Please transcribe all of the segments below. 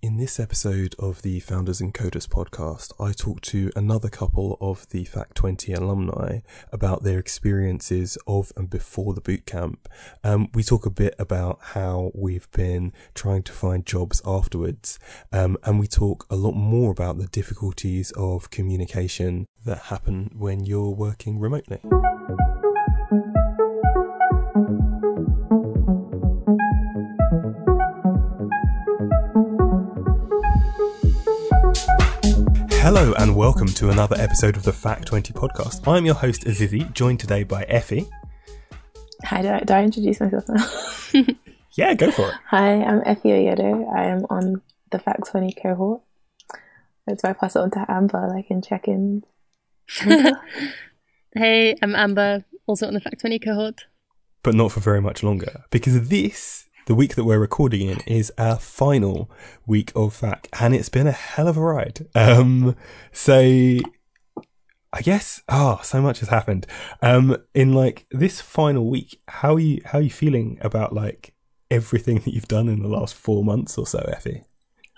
In this episode of the Founders and Coders podcast, I talked to another couple of the FAC 20 alumni about their experiences of and before the bootcamp. Um, we talk a bit about how we've been trying to find jobs afterwards, um, and we talk a lot more about the difficulties of communication that happen when you're working remotely. Hello and welcome to another episode of the FAC 20 podcast. I'm your host Azizi, joined today by Ephie. Hi, do I, do I introduce myself now? Yeah, go for it. Hi, I'm Ephie Oyedo. I am on the FAC 20 cohort. That's why I pass it on to Amber, like in check in. Hey, I'm Amber, also on the FAC 20 cohort. But not for very much longer because this, the week that we're recording in, is our final week of FAC, and it's been a hell of a ride. Um, so I guess oh, so much has happened. Um, in like this final week, how are you how are you feeling about like everything that you've done in the last four months or so, Ephie?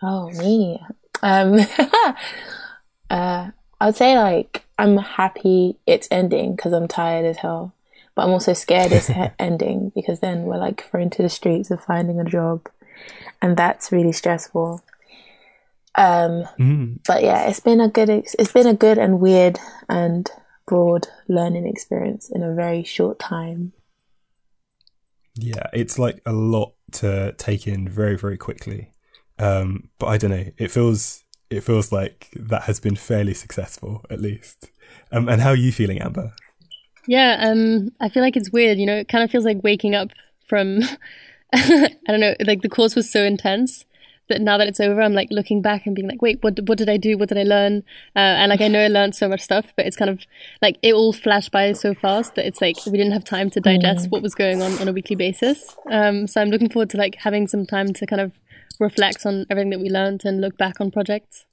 Oh, me. Um, uh, I'd say like I'm happy it's ending because I'm tired as hell. But I'm also scared it's ending because then we're like thrown to the streets of finding a job. And that's really stressful. Um, Mm. but yeah, it's been a good, ex- it's been a good and weird and broad learning experience in a very short time. Yeah, it's like a lot to take in very, very quickly. Um, but I don't know. It feels it feels like that has been fairly successful, at least. Um, and how are you feeling, Amber? Yeah, um, I feel like it's weird, you know, it kind of feels like waking up from, I don't know, like the course was so intense that now that it's over, I'm like looking back and being like, wait, what, what did I do? What did I learn? Uh, and like, I know I learned so much stuff, but it's kind of like it all flashed by so fast that it's like we didn't have time to digest what was going on on a weekly basis. Um, so I'm looking forward to like having some time to kind of reflect on everything that we learned and look back on projects.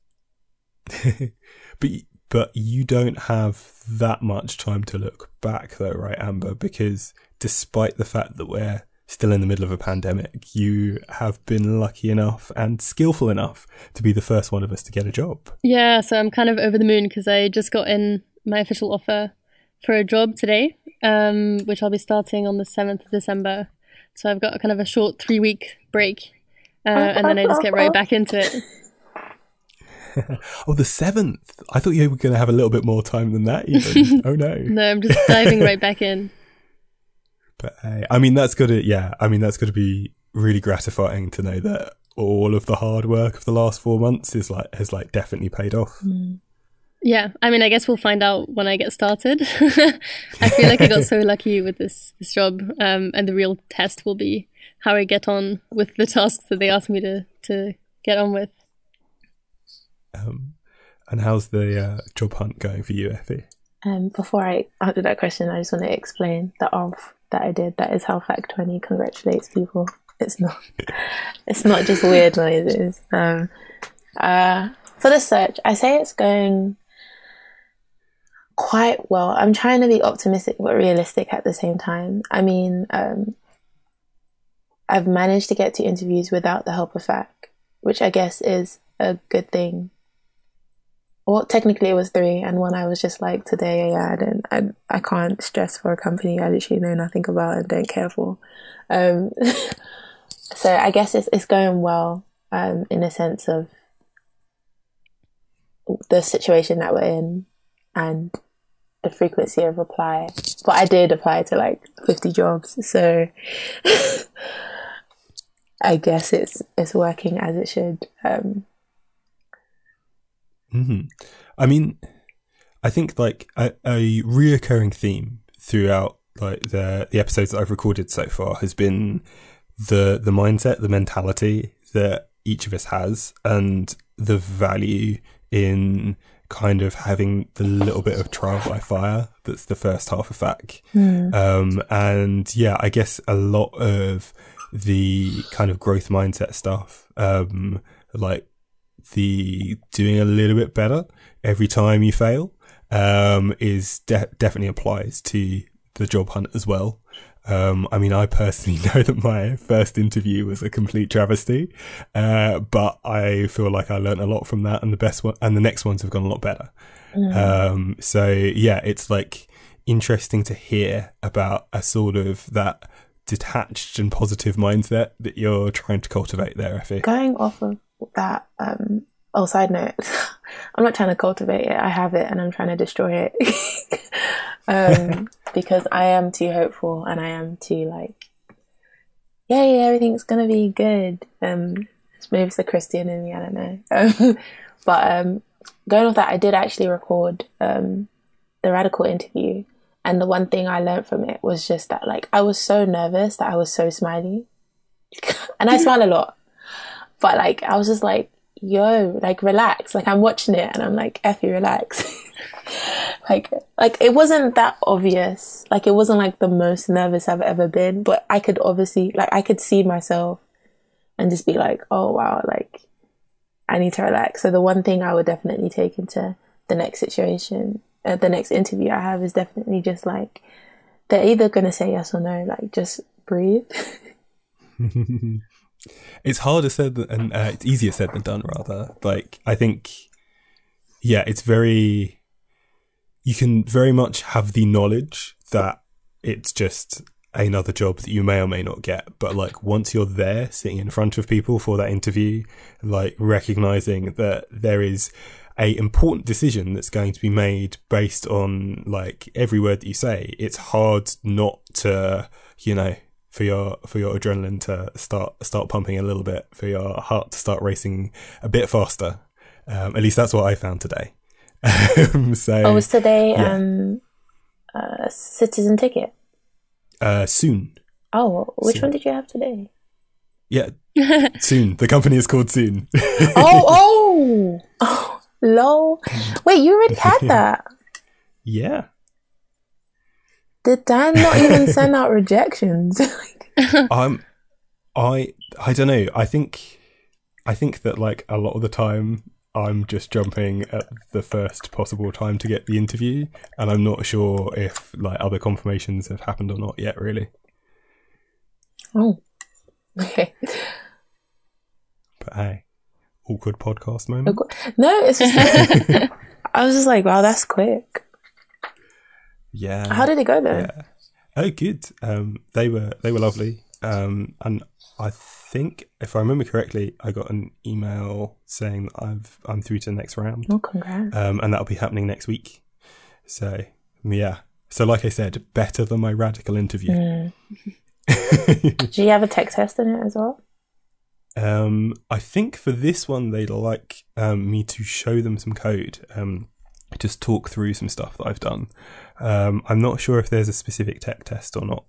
But but you don't have that much time to look back, though, right, Amber? Because despite the fact that we're still in the middle of a pandemic, you have been lucky enough and skillful enough to be the first one of us to get a job. Yeah, so I'm kind of over the moon because I just got in my official offer for a job today, um, which I'll be starting on the 7th of December. So I've got a kind of a short three week break, uh, and then I just get right back into it. Oh, the seventh! I thought you were going to have a little bit more time than that. Even. oh no! No, I'm just diving right back in. But hey, I mean, that's got to, yeah, I mean, that's got to be really gratifying to know that all of the hard work of the last four months is like, has like definitely paid off. Yeah, I mean, I guess we'll find out when I get started. I feel like I got so lucky with this this job, um, and the real test will be how I get on with the tasks that they asked me to to get on with. Um, and how's the uh, job hunt going for you, Ephie? Um, before I answer that question, I just want to explain the off that I did. That is how FAC Twenty congratulates people. It's not. it's not just weird noises. Um, uh, for the search, I say it's going quite well. I'm trying to be optimistic but realistic at the same time. I mean, um, I've managed to get to interviews without the help of FAC, which I guess is a good thing well, technically it was three, and one I was just like today. Yeah, I don't, I, I can't stress for a company I literally know nothing about and don't care for. Um, so I guess it's it's going well, um, in a sense of the situation that we're in and the frequency of apply. But I did apply to like fifty jobs, so I guess it's it's working as it should. Um, hmm I mean, I think like a, a reoccurring theme throughout like the the episodes that I've recorded so far has been the the mindset, the mentality that each of us has, and the value in kind of having the little bit of trial by fire that's the first half of FAC. Um, and yeah, I guess a lot of the kind of growth mindset stuff, um, like the doing a little bit better every time you fail, um, is de- definitely applies to the job hunt as well. Um, I mean, I personally know that my first interview was a complete travesty, uh, but I feel like I learned a lot from that, and the best one, and the next ones have gone a lot better. Um, so yeah, it's like interesting to hear about a sort of that detached and positive mindset that you're trying to cultivate there, Ephie. Going off of that, um, oh, side note, I'm not trying to cultivate it. I have it and I'm trying to destroy it. um, because I am too hopeful and I am too like, yay, everything's gonna be good. Um, maybe it's the Christian in me, I don't know. Um, but um, going off that, I did actually record um, the radical interview, and the one thing I learned from it was just that like I was so nervous that I was so smiley, and I smile a lot, but like I was just like, yo, like relax, like I'm watching it, and I'm like, Ephie, relax. like like it wasn't that obvious. Like it wasn't like the most nervous i've ever been. But i could obviously like i could see myself and just be like oh wow like i need to relax. So the one thing i would definitely take into the next situation uh, the next interview i have is definitely just like they're either going to say yes or no. Like just breathe it's harder said than, and uh, it's easier said than done rather. Like i think yeah it's very you can very much have the knowledge that it's just another job that you may or may not get but like once you're there sitting in front of people for that interview like recognizing that there is a important decision that's going to be made based on like every word that you say it's hard not to you know for your for your adrenaline to start start pumping a little bit for your heart to start racing a bit faster. Um, at least that's what i found today. So oh was today yeah. um uh citizen ticket? Uh, soon. Oh which Soon. one did you have today? Yeah. Soon. The company is called soon. Oh oh! Oh lol. Wait you already had that? Yeah did dan not even send out rejections? Um i i don't know. I think i think that like a lot of the time i'm just jumping at the first possible time to get the interview and i'm not sure if like other confirmations have happened or not yet really. Oh. Okay. But hey awkward podcast moment no it's just i was just like wow that's quick yeah. How did it go though yeah. Oh good. Um they were they were lovely. Um and i think if i remember correctly i got an email saying that i've i'm through to the next round. Oh congrats. Um, and that'll be happening next week. So yeah, so like I said, better than my radical interview. Mm. do you have a tech test in it as well? Um, I think for this one they'd like um, me to show them some code, um, just talk through some stuff that I've done. Um, I'm not sure if there's a specific tech test or not.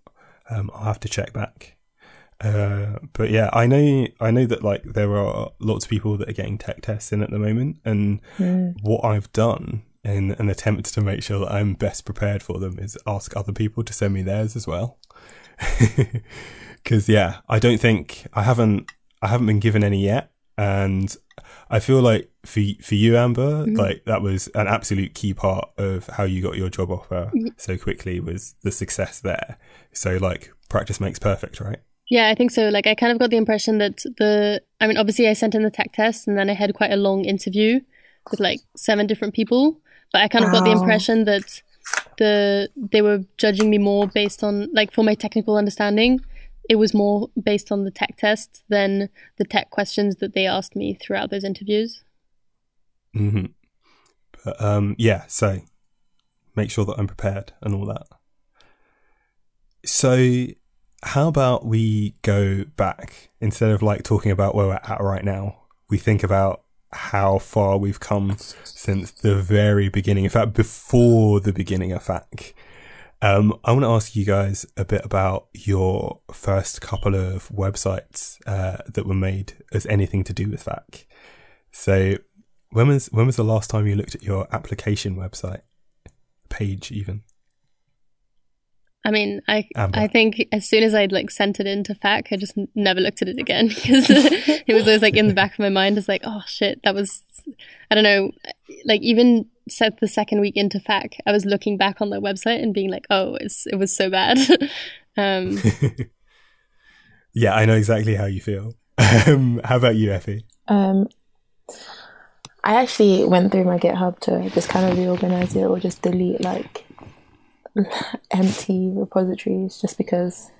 Um, I'll have to check back. Uh, but yeah, I know I know that like there are lots of people that are getting tech tests in at the moment, and Mm. what I've done in an attempt to make sure that I'm best prepared for them is ask other people to send me theirs as well. Because yeah, I don't think I haven't I haven't been given any yet, and I feel like for for you, Amber, mm-hmm. like that was an absolute key part of how you got your job offer so quickly was the success there. So like practice makes perfect, right? Yeah, I think so. Like, I kind of got the impression that the, I mean, obviously, I sent in the tech test and then I had quite a long interview with like seven different people. But I kind of got the impression that the they were judging me more based on like for my technical understanding. It was more based on the tech test than the tech questions that they asked me throughout those interviews. hmm But um, yeah, so make sure that I'm prepared and all that. So, how about we go back instead of like talking about where we're at right now? We think about how far we've come since the very beginning. In fact, before the beginning of FAC. Um, I want to ask you guys a bit about your first couple of websites uh, that were made as anything to do with FAC. So, when was when was the last time you looked at your application website page? Even I mean, I Amber. I think as soon as I'd like sent it into FAC, I just n- never looked at it again because it was always like in the back of my mind. It's like, oh shit, that was, I don't know, like even set the second week into FAC, I was looking back on their website and being like, oh, it's it was so bad. Um, yeah, I know exactly how you feel. Um, how about you, Ephie? Um, I actually went through my GitHub to just kind of reorganize it or just delete like empty repositories just because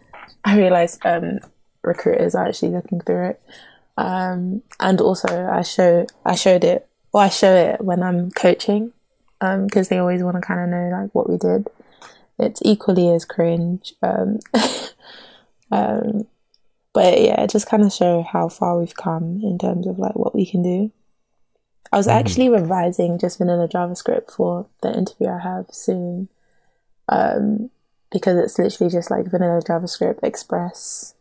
I realized um, recruiters are actually looking through it. Um, and also I show I showed it or I show it when I'm coaching because um, they always want to kind of know like what we did. It's equally as cringe. Um, um, but yeah, it just kind of show how far we've come in terms of like what we can do. I was mm-hmm. actually revising just vanilla JavaScript for the interview I have soon. Um, because it's literally just like vanilla JavaScript Express.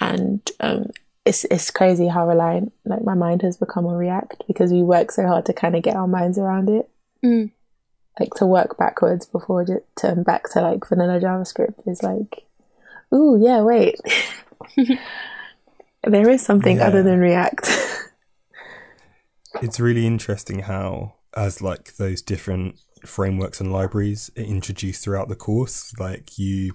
And um, it's it's crazy how reliant like my mind has become on React because we work so hard to kind of get our minds around it. Mm. Like to work backwards before to turn back to like vanilla JavaScript is like, ooh yeah, wait, there is something yeah. other than React. it's really interesting how as like those different frameworks and libraries introduced throughout the course like you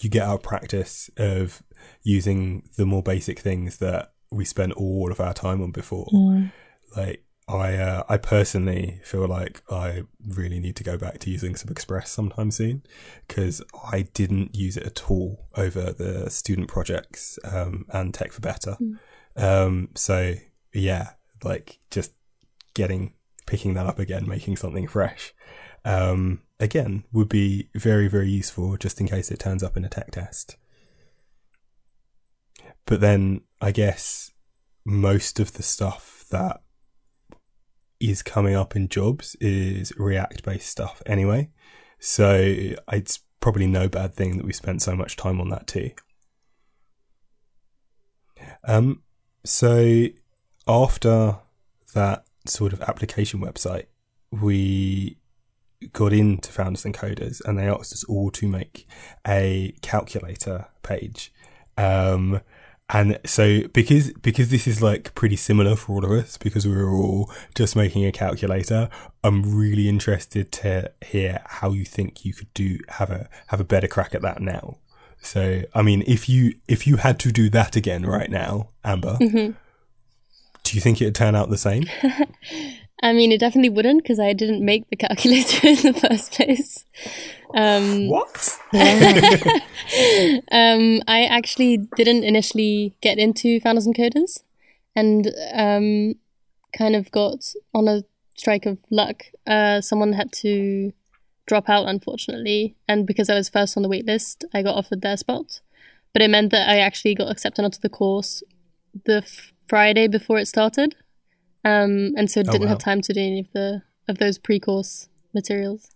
you get our practice of using the more basic things that we spent all of our time on before mm. like I uh, I personally feel like I really need to go back to using SubExpress sometime soon because I didn't use it at all over the student projects um, and Tech for Better. Mm. Um, so yeah, like just getting picking that up again, making something fresh, um, again would be very very useful just in case it turns up in a tech test. But then I guess most of the stuff that is coming up in jobs is React based stuff anyway. So it's probably no bad thing that we spent so much time on that too. Um, so after that sort of application website, we got into Founders and Coders and they asked us all to make a calculator page. Um, and so because because this is like pretty similar for all of us because we were all just making a calculator i'm really interested to hear how you think you could do have a have a better crack at that now so i mean if you if you had to do that again right now amber mm-hmm. do you think it'd turn out the same I mean, it definitely wouldn't because I didn't make the calculator in the first place. Um, what? um, I actually didn't initially get into Founders and Coders and um, kind of got on a strike of luck. Uh, someone had to drop out, unfortunately. And because I was first on the waitlist, I got offered their spot. But it meant that I actually got accepted onto the course the f- Friday before it started um, and so oh, didn't wow. have time to do any of the of those pre-course materials.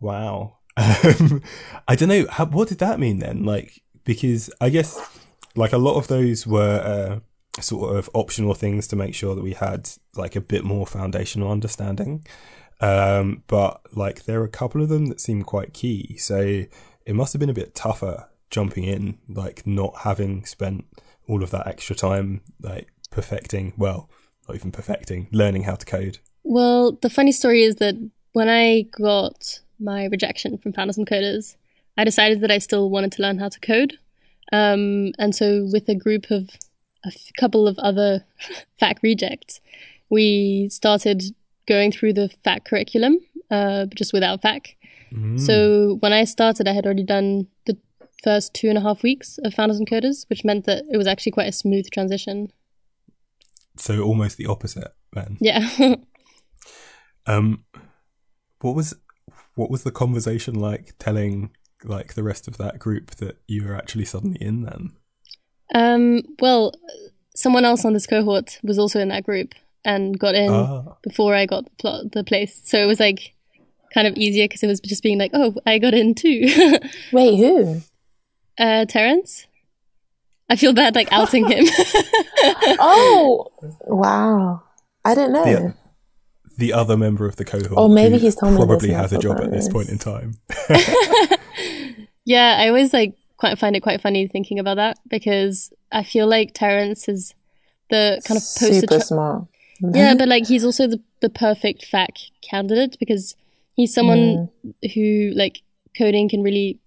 Wow, um, I don't know. How, what did that mean then? Like, because I guess like a lot of those were uh, sort of optional things to make sure that we had like a bit more foundational understanding. Um, but like there are a couple of them that seem quite key. So it must have been a bit tougher jumping in, like not having spent all of that extra time like perfecting, well, not even perfecting, learning how to code? Well, the funny story is that when I got my rejection from Founders and Coders, I decided that I still wanted to learn how to code. Um, and so, with a group of a f- couple of other FAC rejects, we started going through the FAC curriculum, uh, just without FAC. Mm. So, when I started, I had already done the first two and a half weeks of Founders and Coders, which meant that it was actually quite a smooth transition so almost the opposite then. Yeah. um, what was what was the conversation like telling like the rest of that group that you were actually suddenly in then? Um, well, someone else on this cohort was also in that group and got in ah. before I got the, plot, the place. So it was like kind of easier because it was just being like, oh, I got in too. Wait, who? Uh, Terence. I feel bad like outing him. oh, wow. I didn't know. The, the, other member of the cohort. Or maybe he's told me probably has a job at this point in time. yeah, I always like quite find it quite funny thinking about that because I feel like Terence is the kind of poster super tra- smart. yeah, but like he's also the the perfect FAC candidate because he's someone mm. who like coding can really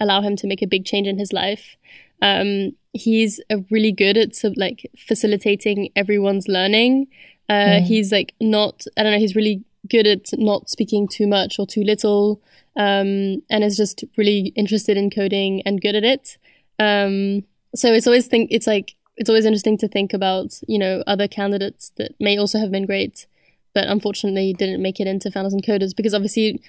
allow him to make a big change in his life. Um, he's really good at sub- like facilitating everyone's learning. Uh, mm. He's like not, I don't know, he's really good at not speaking too much or too little, um, and is just really interested in coding and good at it. Um, so it's always think it's like it's always interesting to think about you know other candidates that may also have been great, but unfortunately didn't make it into founders and coders because obviously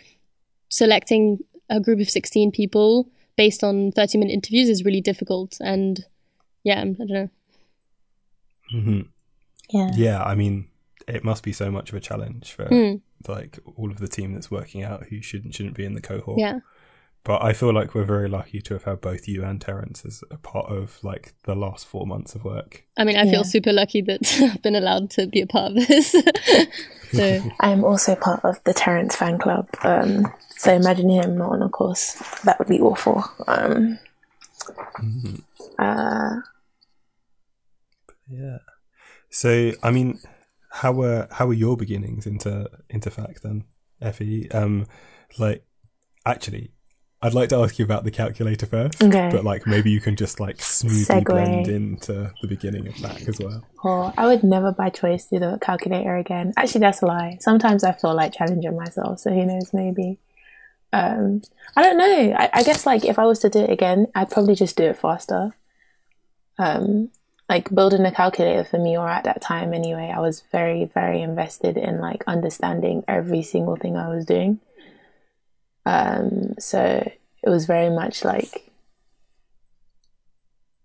selecting a group of sixteen people based on thirty minute interviews is really difficult and yeah I don't know. Mm-hmm. Yeah. Yeah, I mean, it must be so much of a challenge for mm. like all of the team that's working out who shouldn't shouldn't be in the cohort. Yeah. But I feel like we're very lucky to have had both you and Terence as a part of like the last four months of work. I mean, I feel super lucky that I've been allowed to be a part of this. so I'm also part of the Terence fan club. Um, so imagine him not on a course. That would be awful. Um, mm-hmm. uh, yeah. So I mean, how were how were your beginnings into into FAC then, Ephie? Um, like actually, I'd like to ask you about the calculator first, okay. but like maybe you can just like smoothly Segway. blend into the beginning of that as well. Oh, I would never by choice do the calculator again. Actually, that's a lie. Sometimes I feel like challenging myself, so who knows? Maybe. Um, I don't know. I, I guess like if I was to do it again, I'd probably just do it faster. Um, like building a calculator for me, or at that time anyway, I was very, very invested in like understanding every single thing I was doing. Um, so it was very much like,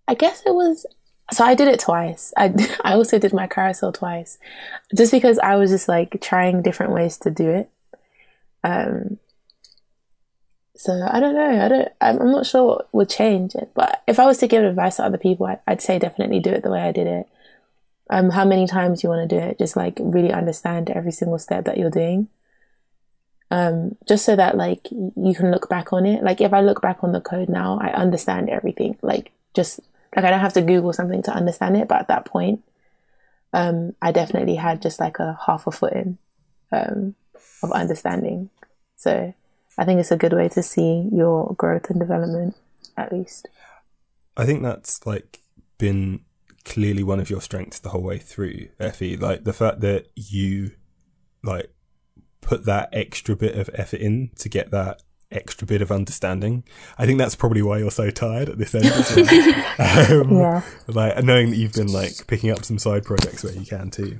I guess it was. So I did it twice. I I also did my carousel twice, just because I was just like trying different ways to do it. Um, so I don't know. I don't. I'm not sure what would change it. But if I was to give advice to other people, I, would say definitely do it the way I did it. Um, how many times you want to do it? Just like really understand every single step that you're doing. Um, just so that like you can look back on it. Like if I look back on the code now, I understand everything. Like just like I don't have to Google something to understand it. But at that point, um, I definitely had just like a half a foot in um, of understanding. So I think it's a good way to see your growth and development, at least. I think that's like been clearly one of your strengths the whole way through, Ephie. Like the fact that you like put that extra bit of effort in to get that extra bit of understanding. I think that's probably why you're so tired at this end um, yeah. Like knowing that you've been like picking up some side projects where you can too.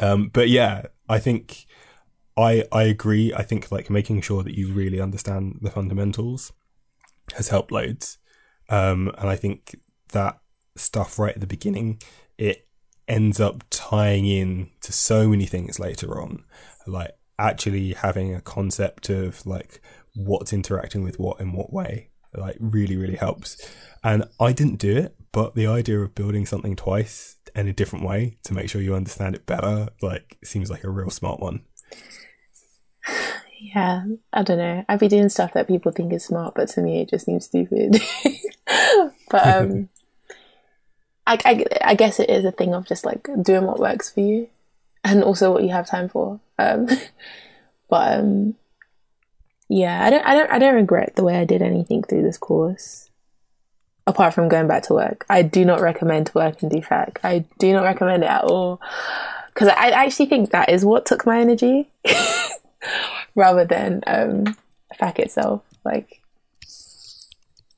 Um, but yeah, I think I I agree. I think like making sure that you really understand the fundamentals has helped loads. Um, and I think that stuff right at the beginning it ends up tying in to so many things later on. Like actually having a concept of like what's interacting with what in what way like really really helps and i didn't do it but the idea of building something twice in a different way to make sure you understand it better like seems like a real smart one yeah, I don't know. I'd be doing stuff that people think is smart, but to me it just seems stupid. but um, I, I, I, guess it is a thing of just like doing what works for you, and also what you have time for. Um, but um, yeah, I don't, I don't, I don't regret the way I did anything through this course. Apart from going back to work, I do not recommend work and do FAC. I do not recommend it at all because I actually think that is what took my energy rather than um, FAC itself. Like,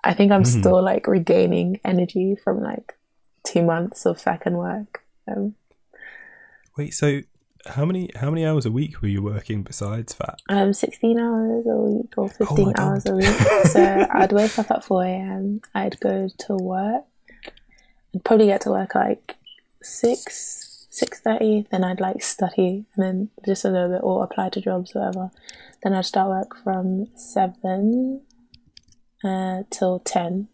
I think I'm mm. still like regaining energy from like two months of FAC and work. Um, Wait, so how many how many hours a week were you working besides that? Um, sixteen hours a week or oh fifteen oh hours a week. so I'd wake up at four a.m. I'd go to work. I'd probably get to work like six six thirty. Then I'd like study and then just a little bit or apply to jobs, whatever. Then I'd start work from seven uh, till ten.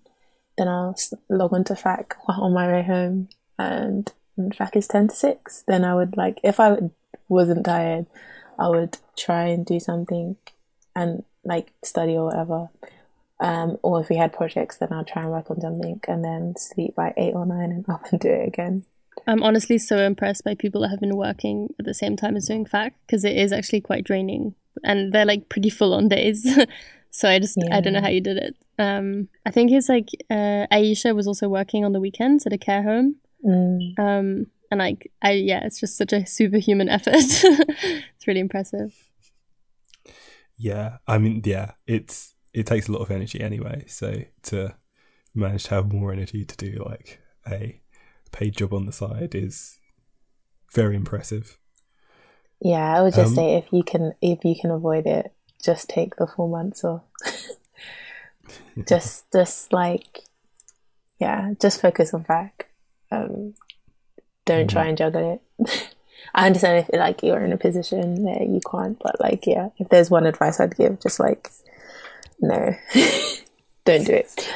Then I'll log on to FAC on my way home, and, and FAC is ten to six. Then I would like if I wasn't tired, I would try and do something and like study or whatever. Um, or if we had projects, then I'd try and work on something and then sleep by eight or nine and up and do it again. I'm honestly so impressed by people that have been working at the same time as doing FAC because it is actually quite draining and they're like pretty full on days. So I just I don't know how you did it. Um, I think it's like uh, Aisha was also working on the weekends at a care home. Mm. Um, and like I yeah, it's just such a superhuman effort. it's really impressive. Yeah, I mean, yeah, it's it takes a lot of energy anyway. So to manage to have more energy to do like a paid job on the side is very impressive. Yeah, I would just Um, say if you can if you can avoid it, just take the four months off. just just like yeah, just focus on back. Um, don't try and juggle it. I understand if like you're in a position where you can't, but like yeah, if there's one advice I'd give, just like no, don't do it.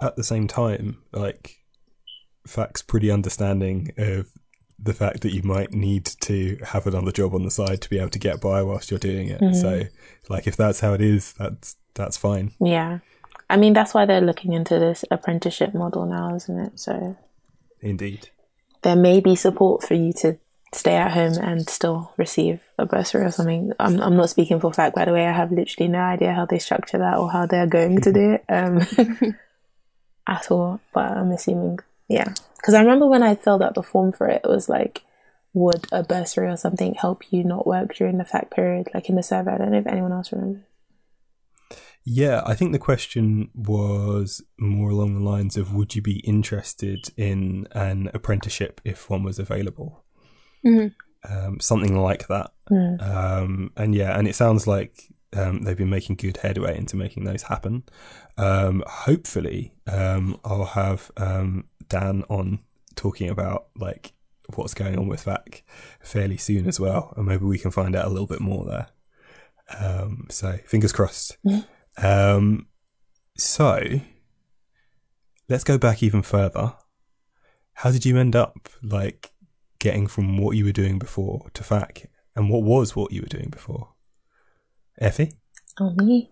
At the same time, like FAC's pretty understanding of the fact that you might need to have another job on the side to be able to get by whilst you're doing it. So, like, if that's how it is, that's that's fine. Yeah, I mean that's why they're looking into this apprenticeship model now, isn't it? So Indeed. there may be support for you to stay at home and still receive a bursary or something. I'm I'm not speaking for FAC, by the way. I have literally no idea how they structure that or how they're going to do it um, at all. But I'm assuming, yeah. Because I remember when I filled out the form for it, it was like, would a bursary or something help you not work during the FAC period, like in the survey? I don't know if anyone else remembers. Yeah, I think the question was more along the lines of would you be interested in an apprenticeship if one was available? Mhm. Um, something like that. Mm. Um, and yeah, and it sounds like um, they've been making good headway into making those happen. Um, hopefully, um, I'll have um, Dan on talking about like what's going on with FAC fairly soon as well, and maybe we can find out a little bit more there. Um, so fingers crossed. Um, so let's go back even further. How did you end up like getting from what you were doing before to FAC, and what was what you were doing before? Ephie, Oh me.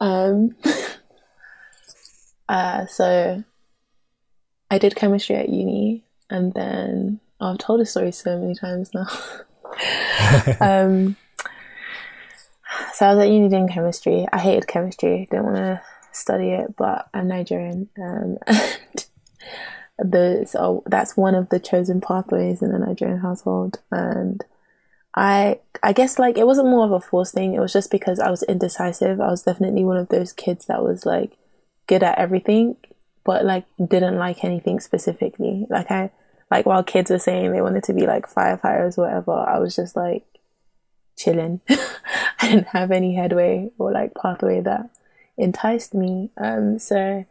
Um uh so I did chemistry at uni and then oh, I've told this story so many times now. um so I was at uni doing chemistry. I hated chemistry, didn't want to study it, but I'm Nigerian. Um and the so that's one of the chosen pathways in a Nigerian household and I I guess like it wasn't more of a forced thing. It was just because I was indecisive. I was definitely one of those kids that was like good at everything, but like didn't like anything specifically. Like I like while kids were saying they wanted to be like firefighters whatever, I was just like chilling. I didn't have any headway or like pathway that enticed me. Um so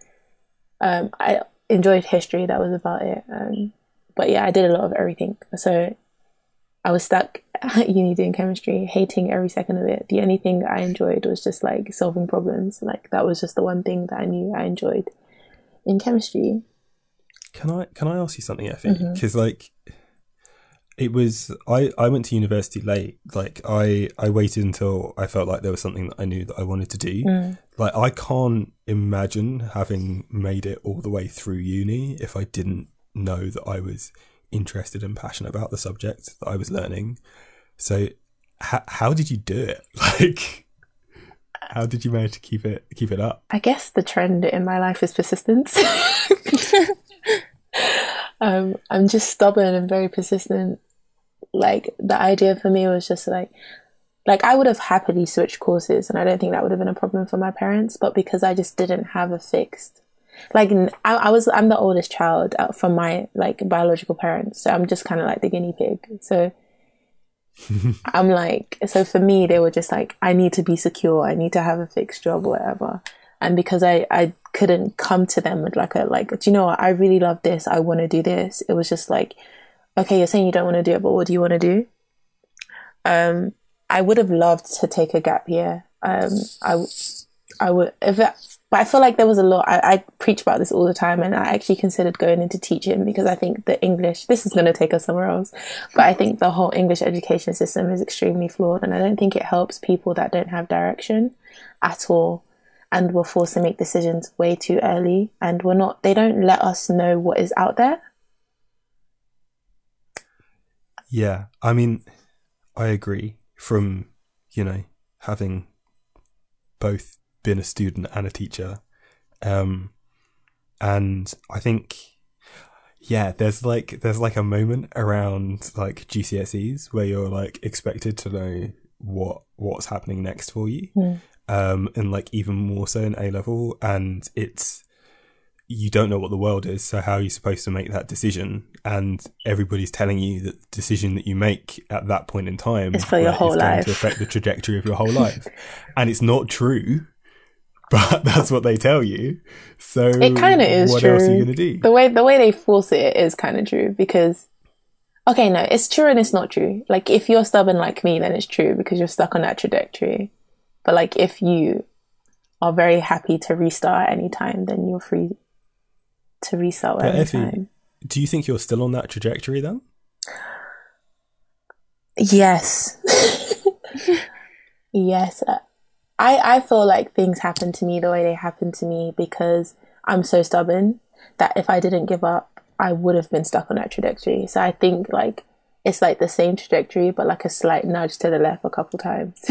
um I enjoyed history, that was about it. Um but yeah, I did a lot of everything. So I was stuck at uni doing chemistry, hating every second of it. The only thing I enjoyed was just like solving problems. Like that was just the one thing that I knew I enjoyed in chemistry. can I can I ask you something, Ephie? Because like it was I I went to university late. Like I I waited until I felt like there was something that I knew that I wanted to do. Like I can't imagine having made it all the way through uni if I didn't know that I was interested and passionate about the subject that I was learning. So how how did you do it? Like how did you manage to keep it keep it up? I guess the trend in my life is persistence. um, I'm just stubborn and very persistent. Like the idea for me was just like, like I would have happily switched courses, and I don't think that would have been a problem for my parents. But because I just didn't have a fixed, like I was, I'm the oldest child uh, from my like biological parents, so I'm just kind of like the guinea pig. So I'm like, so for me, they were just like, I need to be secure. I need to have a fixed job or whatever. And because I, I couldn't come to them with like a, like, do you know what? I really love this. I want to do this. It was just like, okay, you're saying you don't want to do it, but what do you want to do? Um, I would have loved to take a gap year. Um, I, I would, if it, but I feel like there was a lot. I, I preach about this all the time, and I actually considered going into teaching because I think the English. This is going to take us somewhere else, but I think the whole English education system is extremely flawed, and I don't think it helps people that don't have direction at all, and we're forced to make decisions way too early, and we're not. They don't let us know what is out there. Yeah, I mean, I agree. From you know having both been a student and a teacher. Um, and I think, yeah, there's like, there's like a moment around like GCSEs where you're like expected to know what, what's happening next for you. Mm. Um, and like even more so in A level. And it's, you don't know what the world is, so how are you supposed to make that decision? And everybody's telling you that the decision that you make at that point in time It's for your whole is going life. to affect the trajectory of your whole life. and it's not true, but that's what they tell you. So It kind of is what true. else are you going to do? The way the way they force it is kind of true because okay, no, it's true and it's not true. Like if you're stubborn like me, then it's true because you're stuck on that trajectory. But like if you are very happy to restart at any time, then you're free to restart But Ephie, time. do you think you're still on that trajectory then? Yes. yes. I, I feel like things happen to me the way they happen to me because I'm so stubborn that if I didn't give up, I would have been stuck on that trajectory. So I think like it's like the same trajectory, but like a slight nudge to the left a couple times.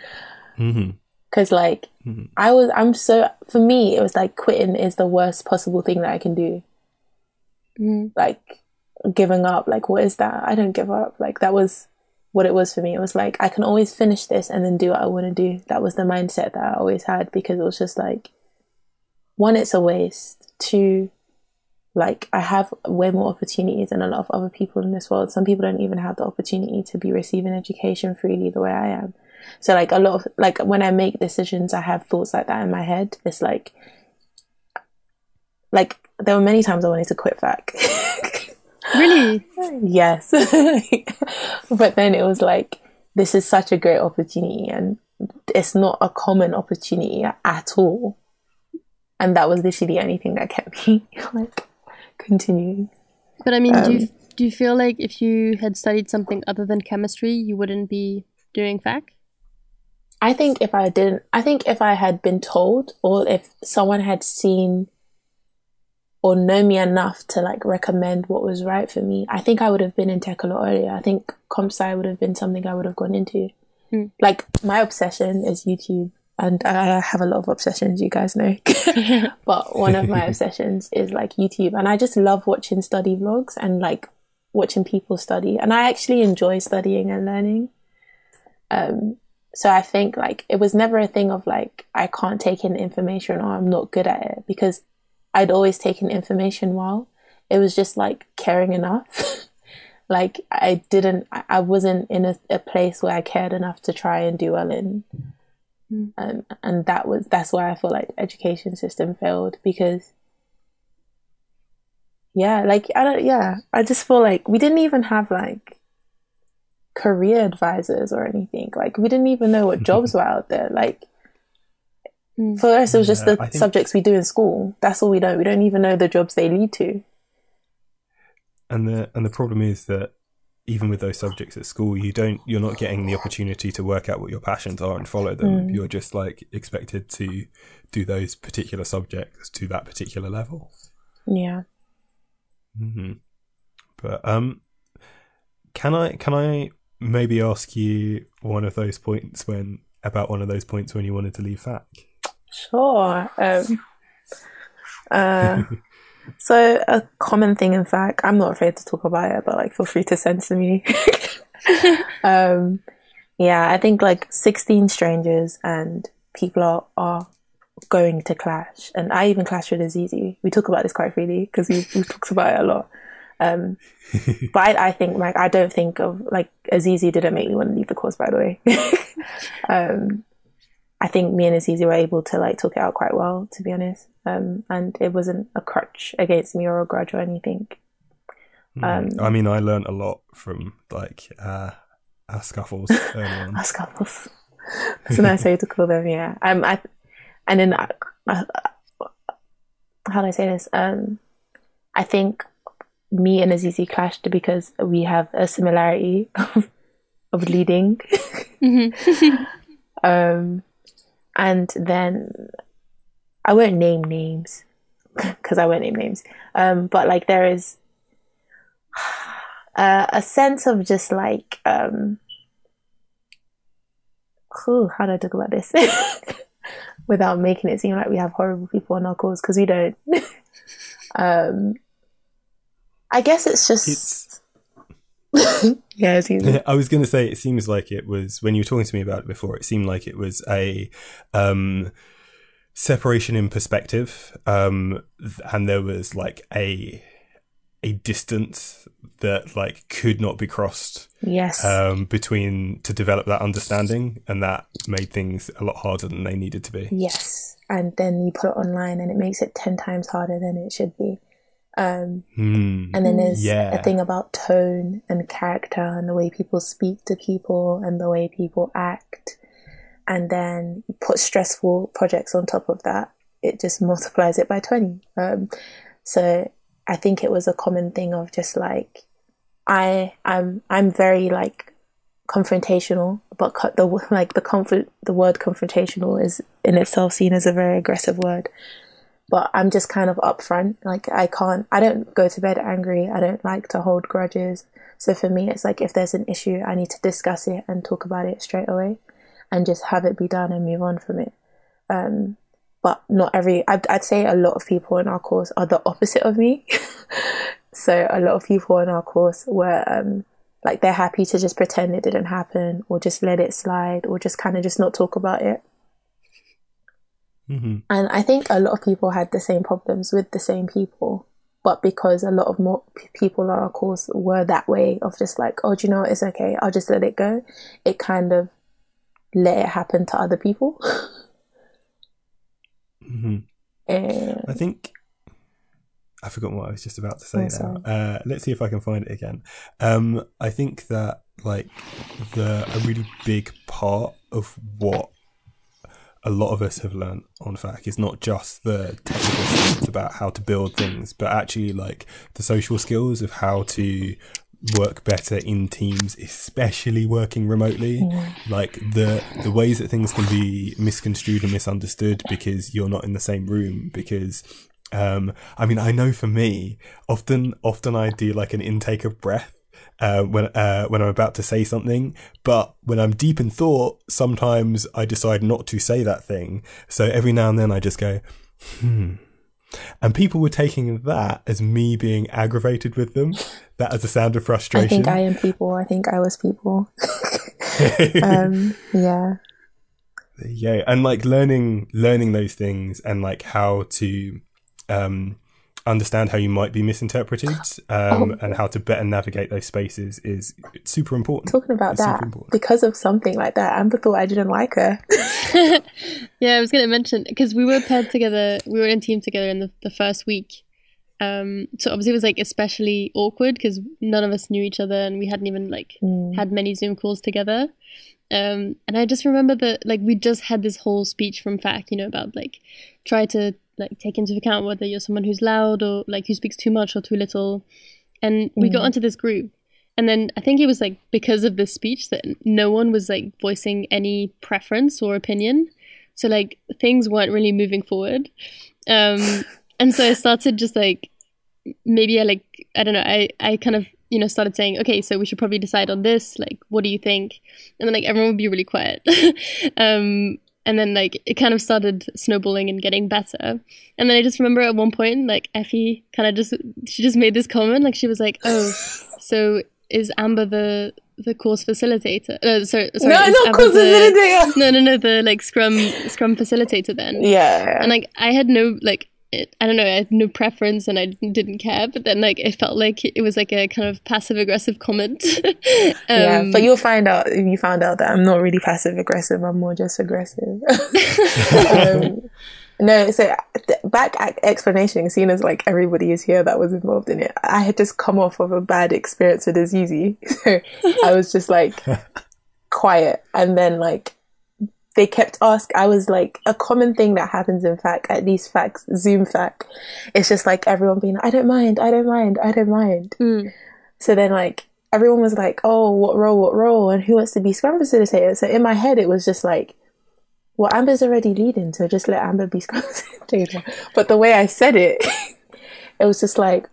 hmm Cause like I was, I'm so, for me, it was like quitting is the worst possible thing that I can do. Mm. like giving up like what is that? I don't give up. Like that was what it was for me. It was like i can always finish this and then do what i want to do. That was the mindset that i always had because it was just like one it's a waste. Two like i have way more opportunities than a lot of other people in this world. Some people don't even have the opportunity to be receiving education freely the way i am so like a lot of like when i make decisions i have thoughts like that in my head it's like like there were many times I wanted to quit FAC. Really? yes. but then it was like, this is such a great opportunity and it's not a common opportunity at all. And that was literally the only thing that kept me like continuing. But I mean, do you Um, do you feel like if you had studied something other than chemistry, you wouldn't be doing FAC? I think if I didn't, I think if I had been told or if someone had seen or known me enough to like recommend what was right for me, I think I would have been in tech a lot earlier. I think comp sci would have been something I would have gone into. Hmm. Like my obsession is YouTube and I have a lot of obsessions, you guys know. but one of my obsessions is like YouTube and I just love watching study vlogs and like watching people study and I actually enjoy studying and learning. Um, so I think like it was never a thing of like I can't take in information or I'm not good at it because I'd always taken information well. It was just like caring enough. like I didn't, I wasn't in a, a place where I cared enough to try and do well in. Mm. Um, and that was that's why I feel like the education system failed because yeah, like I don't yeah, I just feel like we didn't even have like career advisors or anything. Like we didn't even know what jobs were out there. Like Mm. for us, it was just Yeah, the think- subjects we do in school. That's all we know. We don't even know the jobs they lead to. And the and the problem is that even with those subjects at school, you don't you're not getting the opportunity to work out what your passions are and follow them. Mm. You're just like expected to do those particular subjects to that particular level. Yeah. hmm But um, can I can I maybe ask you one of those points when about one of those points when you wanted to leave FAC? Sure. Um, uh, so a common thing, in fact, I'm not afraid to talk about it, but like, feel free to censor me. um, yeah, I think like 16 strangers and people are, are going to clash, and I even clashed with Azizi. We talk about this quite freely because we we talked about it a lot. Um, but I, I think like I don't think of like Azizi didn't make me want to leave the course. By the way, um, I think me and Azizi were able to like talk it out quite well, to be honest. Um, and it wasn't a crutch against me or a grudge or anything. Um, I mean, I learned a lot from like uh, our scuffles early on. Us couples. That's a nice way to call them. Yeah. Um. I, and then uh, uh, how do I say this? Um, I think me and Azizi clashed because we have a similarity of, of leading. Mhm. Um, and then I won't name names because I won't name names. Um, but like there is uh, a sense of just like um, whew, how do I talk about this? without making it seem like we have horrible people on our calls because we don't. um, I guess it's just. It's yeah, easy. I was going to say it seems like it was when you were talking to me about it before. It seemed like it was a um, separation in perspective, um, and there was like a a distance that like could not be crossed Yes. um, between to develop that understanding, and that made things a lot harder than they needed to be. yes. And then you put it online and it makes it 10 times harder than it should be. Um, Hmm. and then there's Yeah. a thing about tone and character and the way people speak to people and the way people act. And then you put stressful projects on top of that. It just multiplies it by 20. Um, so I think it was a common thing of just like, I, I'm, I'm very like confrontational, but co- the like the comfort, the word confrontational is in itself seen as a very aggressive word. But I'm just kind of upfront. Like I can't, I don't go to bed angry. I don't like to hold grudges. So for me, it's like if there's an issue, I need to discuss it and talk about it straight away, and just have it be done and move on from it. Um, but not every. I'd, I'd say a lot of people in our course are the opposite of me. so a lot of people in our course were um, like they're happy to just pretend it didn't happen, or just let it slide, or just kind of just not talk about it. Hmm And I think a lot of people had the same problems with the same people. But because a lot of more people on our course were that way of just like, oh, do you know what? It's okay. I'll just let it go. It kind of let it happen to other people. hmm and I think I've forgotten what I was just about to say Oh, now. Uh, let's see if I can find it again. Um, I think that like the a really big part of what a lot of us have learned on FAC is not just the technical skills about how to build things, but actually like the social skills of how to work better in teams, especially working remotely. Like the the ways that things can be misconstrued and misunderstood because you're not in the same room. Because um, I mean, I know for me, often often I do like an intake of breath uh, when uh, when I'm about to say something. But when I'm deep in thought, sometimes I decide not to say that thing. So every now and then I just go, hmm. And people were taking that as me being aggravated with them, that as a sound of frustration. I think I am people. I think I was people. um, yeah. yeah, and like learning learning those things and like how to um understand how you might be misinterpreted um Oh. and how to better navigate those spaces is super important. Talking about It's that, because of something like that, Amber thought I didn't like her. Yeah, I was going to mention because we were paired together, we were in a team together in the, the first week. Um, so obviously it was like especially awkward because none of us knew each other and we hadn't even like Mm. had many Zoom calls together. Um, and I just remember that like we just had this whole speech from FAC, you know, about like try to like take into account whether you're someone who's loud or like who speaks too much or too little. And we got Mm. onto this group. And then I think it was like because of this speech that no one was like voicing any preference or opinion. So like things weren't really moving forward. Um, and so I started just like maybe I like I don't know I I kind of you know started saying okay so we should probably decide on this like what do you think and then like everyone would be really quiet um and then like it kind of started snowballing and getting better. And then I just remember at one point like Ephie kind of just she just made this comment like she was like oh so is Amber the the course facilitator? Uh, sorry, sorry no, not cause the, of no no no the like scrum scrum facilitator then. Yeah. and like I had no like it, I don't know I had no preference and I didn't, didn't care but then like it felt like it was like a kind of passive aggressive comment um, yeah, but you'll find out if you found out that I'm not really passive aggressive. I'm more just aggressive. um, no, so th- back at explanation, seeing as like everybody is here that was involved in it, I had just come off of a bad experience with Azizi, so I was just like quiet, and then like they kept ask. I was like a common thing that happens in fact at these facts Zoom fact. It's just like everyone being, I don't mind, I don't mind, I don't mind. mm, So then, like, everyone was like, oh, what role, what role, and who wants to be scrum facilitator? So in my head, it was just like, well, Amber's already leading, so just let Amber be scrum facilitator. But the way I said it, it was just like,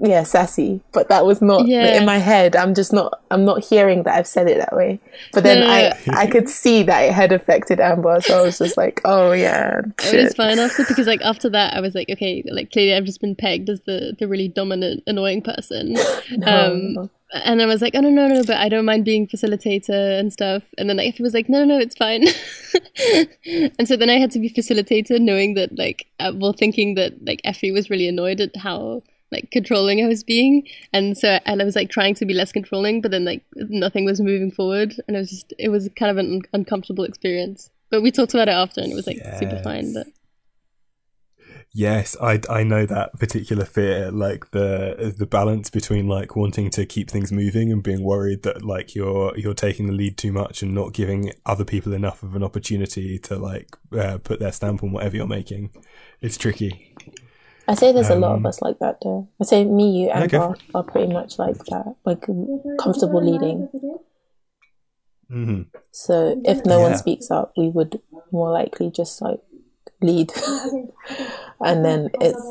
yeah, sassy, but that was not Yeah. in my head. I'm just not. I'm not hearing that I've said it that way. But then No, no, I, I could see that it had affected Amber, so I was just like, oh yeah, It was fine after because like after that I was like okay like clearly I've just been pegged as the the really dominant annoying person um and I was like oh no no no but I don't mind being facilitator and stuff and then like Ephie was like no no no it's fine and so then I had to be facilitator knowing that like uh, well thinking that like Ephie was really annoyed at how like controlling I was being and so and I was like trying to be less controlling but then like nothing was moving forward and it was just it was kind of an un- uncomfortable experience but we talked about it after and it was like super fine but Yes, I, I know that particular fear, like the the balance between like wanting to keep things moving and being worried that like you're you're taking the lead too much and not giving other people enough of an opportunity to like uh, put their stamp on whatever you're making. It's tricky. I say there's a lot of Um, us like that though. I say me, you, and go Amber are pretty much like that, like comfortable leading. hmm So if no one speaks up, we would more likely just like lead, and then it's.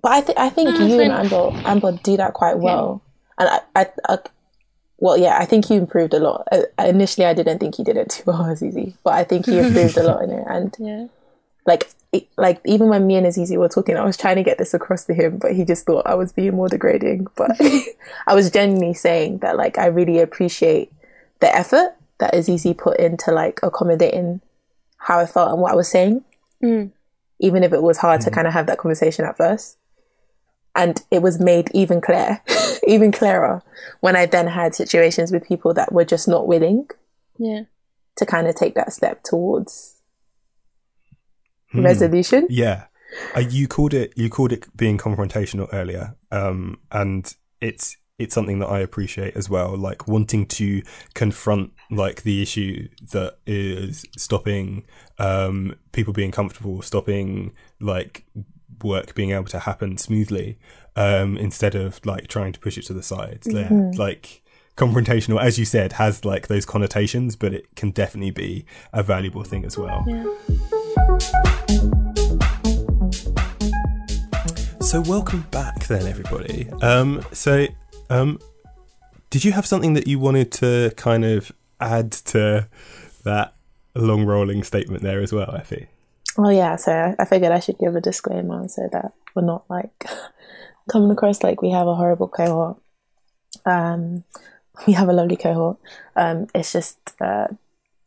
But I think I think No, you and fine. Amber Amber do that quite well, and I, I, I well yeah I think you improved a lot. Uh, initially, I didn't think you did it too well, Azizi, but I think you improved a lot in it, and yeah like like even when me and Azizi were talking, I was trying to get this across to him, but he just thought I was being more degrading. But I was genuinely saying that like I really appreciate the effort that Azizi put into like accommodating how I felt and what I was saying, Mm. even if it was hard to kind of have that conversation at first. And it was made even clear, even clearer when I then had situations with people that were just not willing yeah to kind of take that step towards Hmm. resolution. Yeah, uh, you called it you called it being confrontational earlier, um, and it's it's something that I appreciate as well. Like wanting to confront like the issue that is stopping um, people being comfortable, stopping like work being able to happen smoothly, um, instead of like trying to push it to the side. Yeah, like confrontational, as you said, has like those connotations, but it can definitely be a valuable thing as well. yeah So welcome back then everybody. Um so um did you have something that you wanted to kind of add to that long rolling statement there as well, Ephie? Oh yeah, so I- figured I should give a disclaimer so that we're not like coming across like we have a horrible cohort. Um, we have a lovely cohort. Um, it's just uh,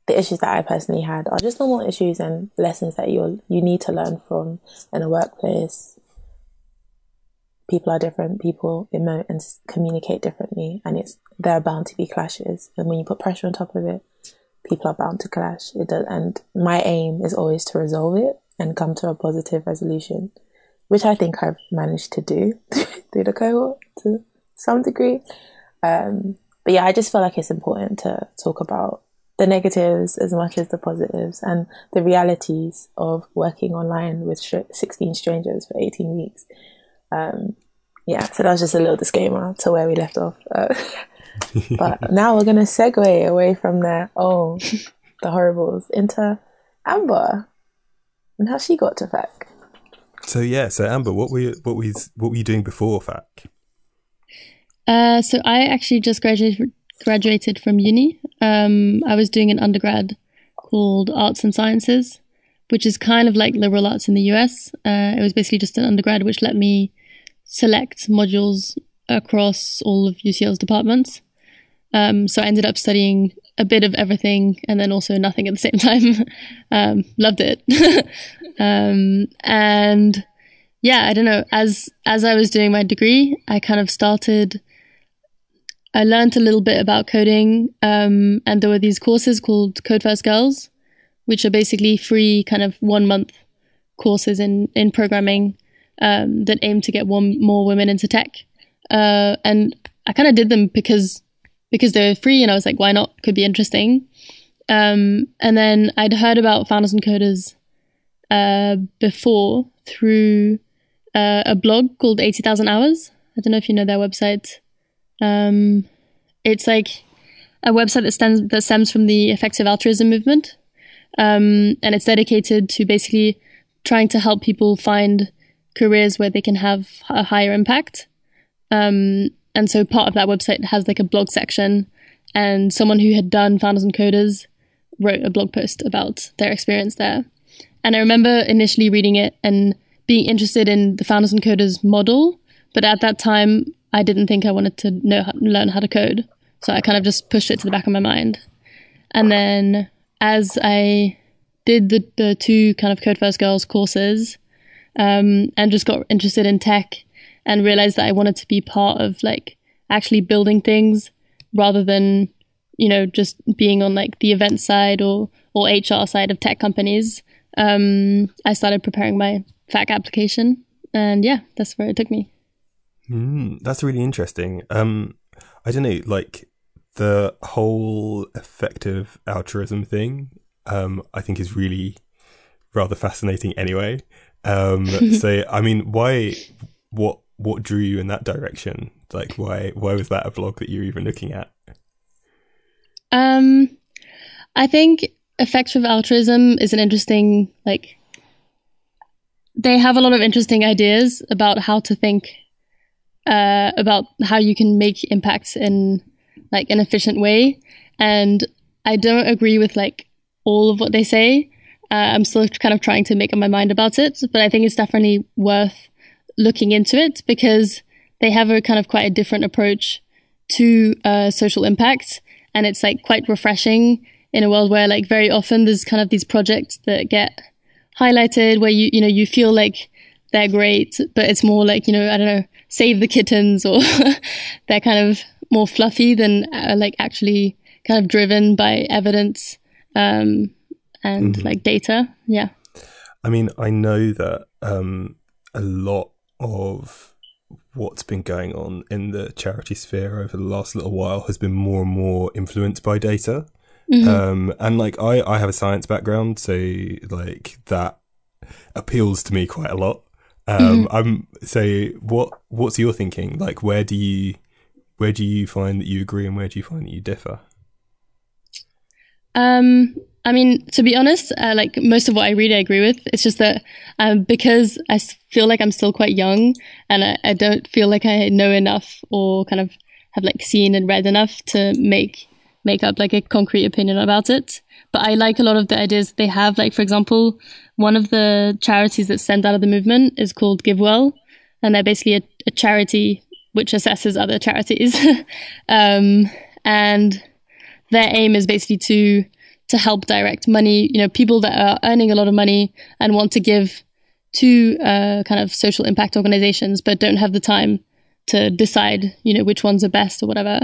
the issues that I personally had are just normal issues and lessons that you you need to learn from in a workplace. People are different. People emote and communicate differently, and it's there are bound to be clashes. And when you put pressure on top of it, people are bound to clash. It does, and my aim is always to resolve it and come to a positive resolution, which I think I've managed to do through the cohort to some degree. Um, but yeah, I just feel like it's important to talk about the negatives as much as the positives and the realities of working online with sh- 16 strangers for 18 weeks. Um, yeah, so that was just a little disclaimer to where we left off. Uh, but now we're going to segue away from there. Oh, the horribles into Amber and how she got to FAC. So yeah, so Amber, what were you, what were you, what were you doing before FAC? Uh, so I actually just graduated graduated from uni. Um, I was doing an undergrad called Arts and Sciences, which is kind of like liberal arts in the US. Uh, it was basically just an undergrad which let me select modules across all of UCL's departments. Um, so I ended up studying a bit of everything and then also nothing at the same time. um, loved it. um, and yeah, I don't know. As as I was doing my degree, I kind of started. I learned a little bit about coding, um, and there were these courses called Code First Girls, which are basically free, kind of one month courses in in programming um, that aim to get one more women into tech. Uh, and I kind of did them because because they were free, and I was like, why not? Could be interesting. Um, and then I'd heard about Founders and Coders uh, before through uh, a blog called 80,000 Hours. I don't know if you know their website. Um, it's like a website that stems, that stems from the effective altruism movement. Um, and it's dedicated to basically trying to help people find careers where they can have a higher impact. Um, and so part of that website has like a blog section, and someone who had done Founders and Coders wrote a blog post about their experience there. And I remember initially reading it and being interested in the Founders and Coders model, but at that time I didn't think I wanted to know learn how to code, so I kind of just pushed it to the back of my mind. And then as I did the, the two kind of Code First Girls courses, um, and just got interested in tech and realized that I wanted to be part of like actually building things rather than you know just being on like the event side or or HR side of tech companies. Um, I started preparing my FAC application, and yeah, that's where it took me. Mm, that's really interesting. Um, I don't know, like the whole effective altruism thing. Um, I think is really rather fascinating. Anyway, um, so I mean, why? What? What drew you in that direction? Like, why? Why was that a blog that you were even looking at? Um, I think effective altruism is an interesting like. They have a lot of interesting ideas about how to think uh, about how you can make impacts in like an efficient way, and I don't agree with like all of what they say. Uh, I'm still kind of trying to make up my mind about it, but I think it's definitely worth looking into it because they have a kind of quite a different approach to uh, social impact and it's like quite refreshing in a world where like very often there's kind of these projects that get highlighted where you you know you feel like they're great but it's more like you know i don't know save the kittens or they're kind of more fluffy than uh, like actually kind of driven by evidence um, and mm-hmm. like data yeah i mean i know that um, a lot of what's been going on in the charity sphere over the last little while has been more and more influenced by data. Mm-hmm. Um, and like I, I have a science background, so like that appeals to me quite a lot. Um, mm-hmm. I'm so what what's your thinking? Like where do you where do you find that you agree and where do you find that you differ? Um, I mean, to be honest, uh, like most of what I read, I agree with. It's just that um, because I feel like I'm still quite young and I, I, don't feel like I know enough or kind of have like seen and read enough to make make up like a concrete opinion about it. But I like a lot of the ideas they have. Like, for example, one of the charities that sent out of the movement is called GiveWell, and they're basically a, a charity which assesses other charities. um, and their aim is basically to to help direct money, you know, people that are earning a lot of money and want to give to uh, kind of social impact organizations, but don't have the time to decide, you know, which ones are best or whatever.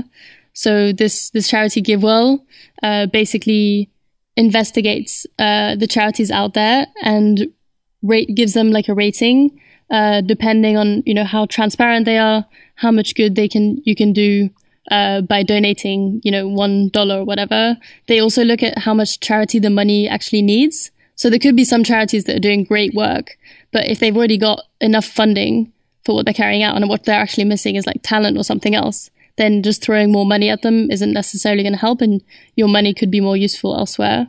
So this this charity GiveWell uh, basically investigates uh, the charities out there and rate gives them like a rating uh, depending on you know how transparent they are, how much good they can you can do uh, by donating, you know, one dollar or whatever. They also look at how much charity the money actually needs. So there could be some charities that are doing great work, but if they've already got enough funding for what they're carrying out and what they're actually missing is like talent or something else, then just throwing more money at them isn't necessarily going to help and your money could be more useful elsewhere.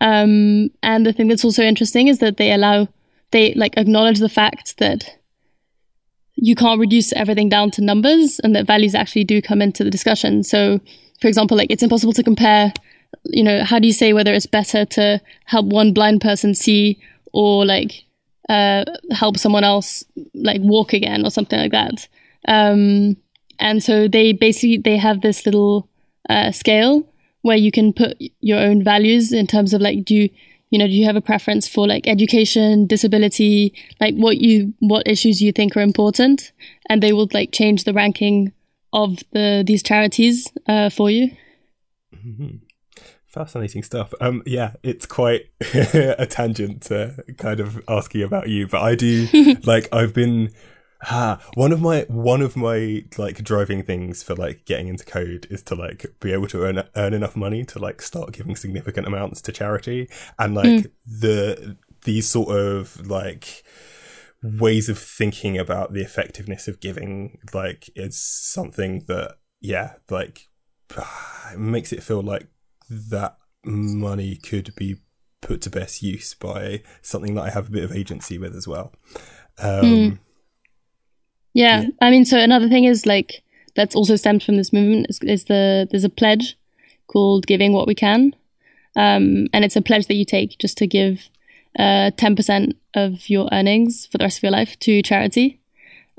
Um, and the thing that's also interesting is that they allow, they like acknowledge the fact that you can't reduce everything down to numbers and that values actually do come into the discussion. So, for example, like it's impossible to compare, you know, how do you say whether it's better to help one blind person see or like uh, help someone else like walk again or something like that. Um, and so they basically they have this little uh, scale where you can put your own values in terms of like do you you know do you have a preference for like education disability like what you what issues you think are important? And they will like change the ranking of the these charities uh, for you. Mm-hmm. fascinating stuff. Um yeah it's quite a tangent to kind of asking about you but i do like i've been Ah, one of my one of my like driving things for like getting into code is to like be able to earn earn enough money to like start giving significant amounts to charity and like mm. the these sort of like ways of thinking about the effectiveness of giving like is something that yeah like it makes it feel like that money could be put to best use by something that I have a bit of agency with as well. Um, Mm. Yeah. I mean, so another thing is like that's also stemmed from this movement is, is the there's a pledge called "Giving What We Can," um, and it's a pledge that you take just to give uh, ten percent of your earnings for the rest of your life to charity.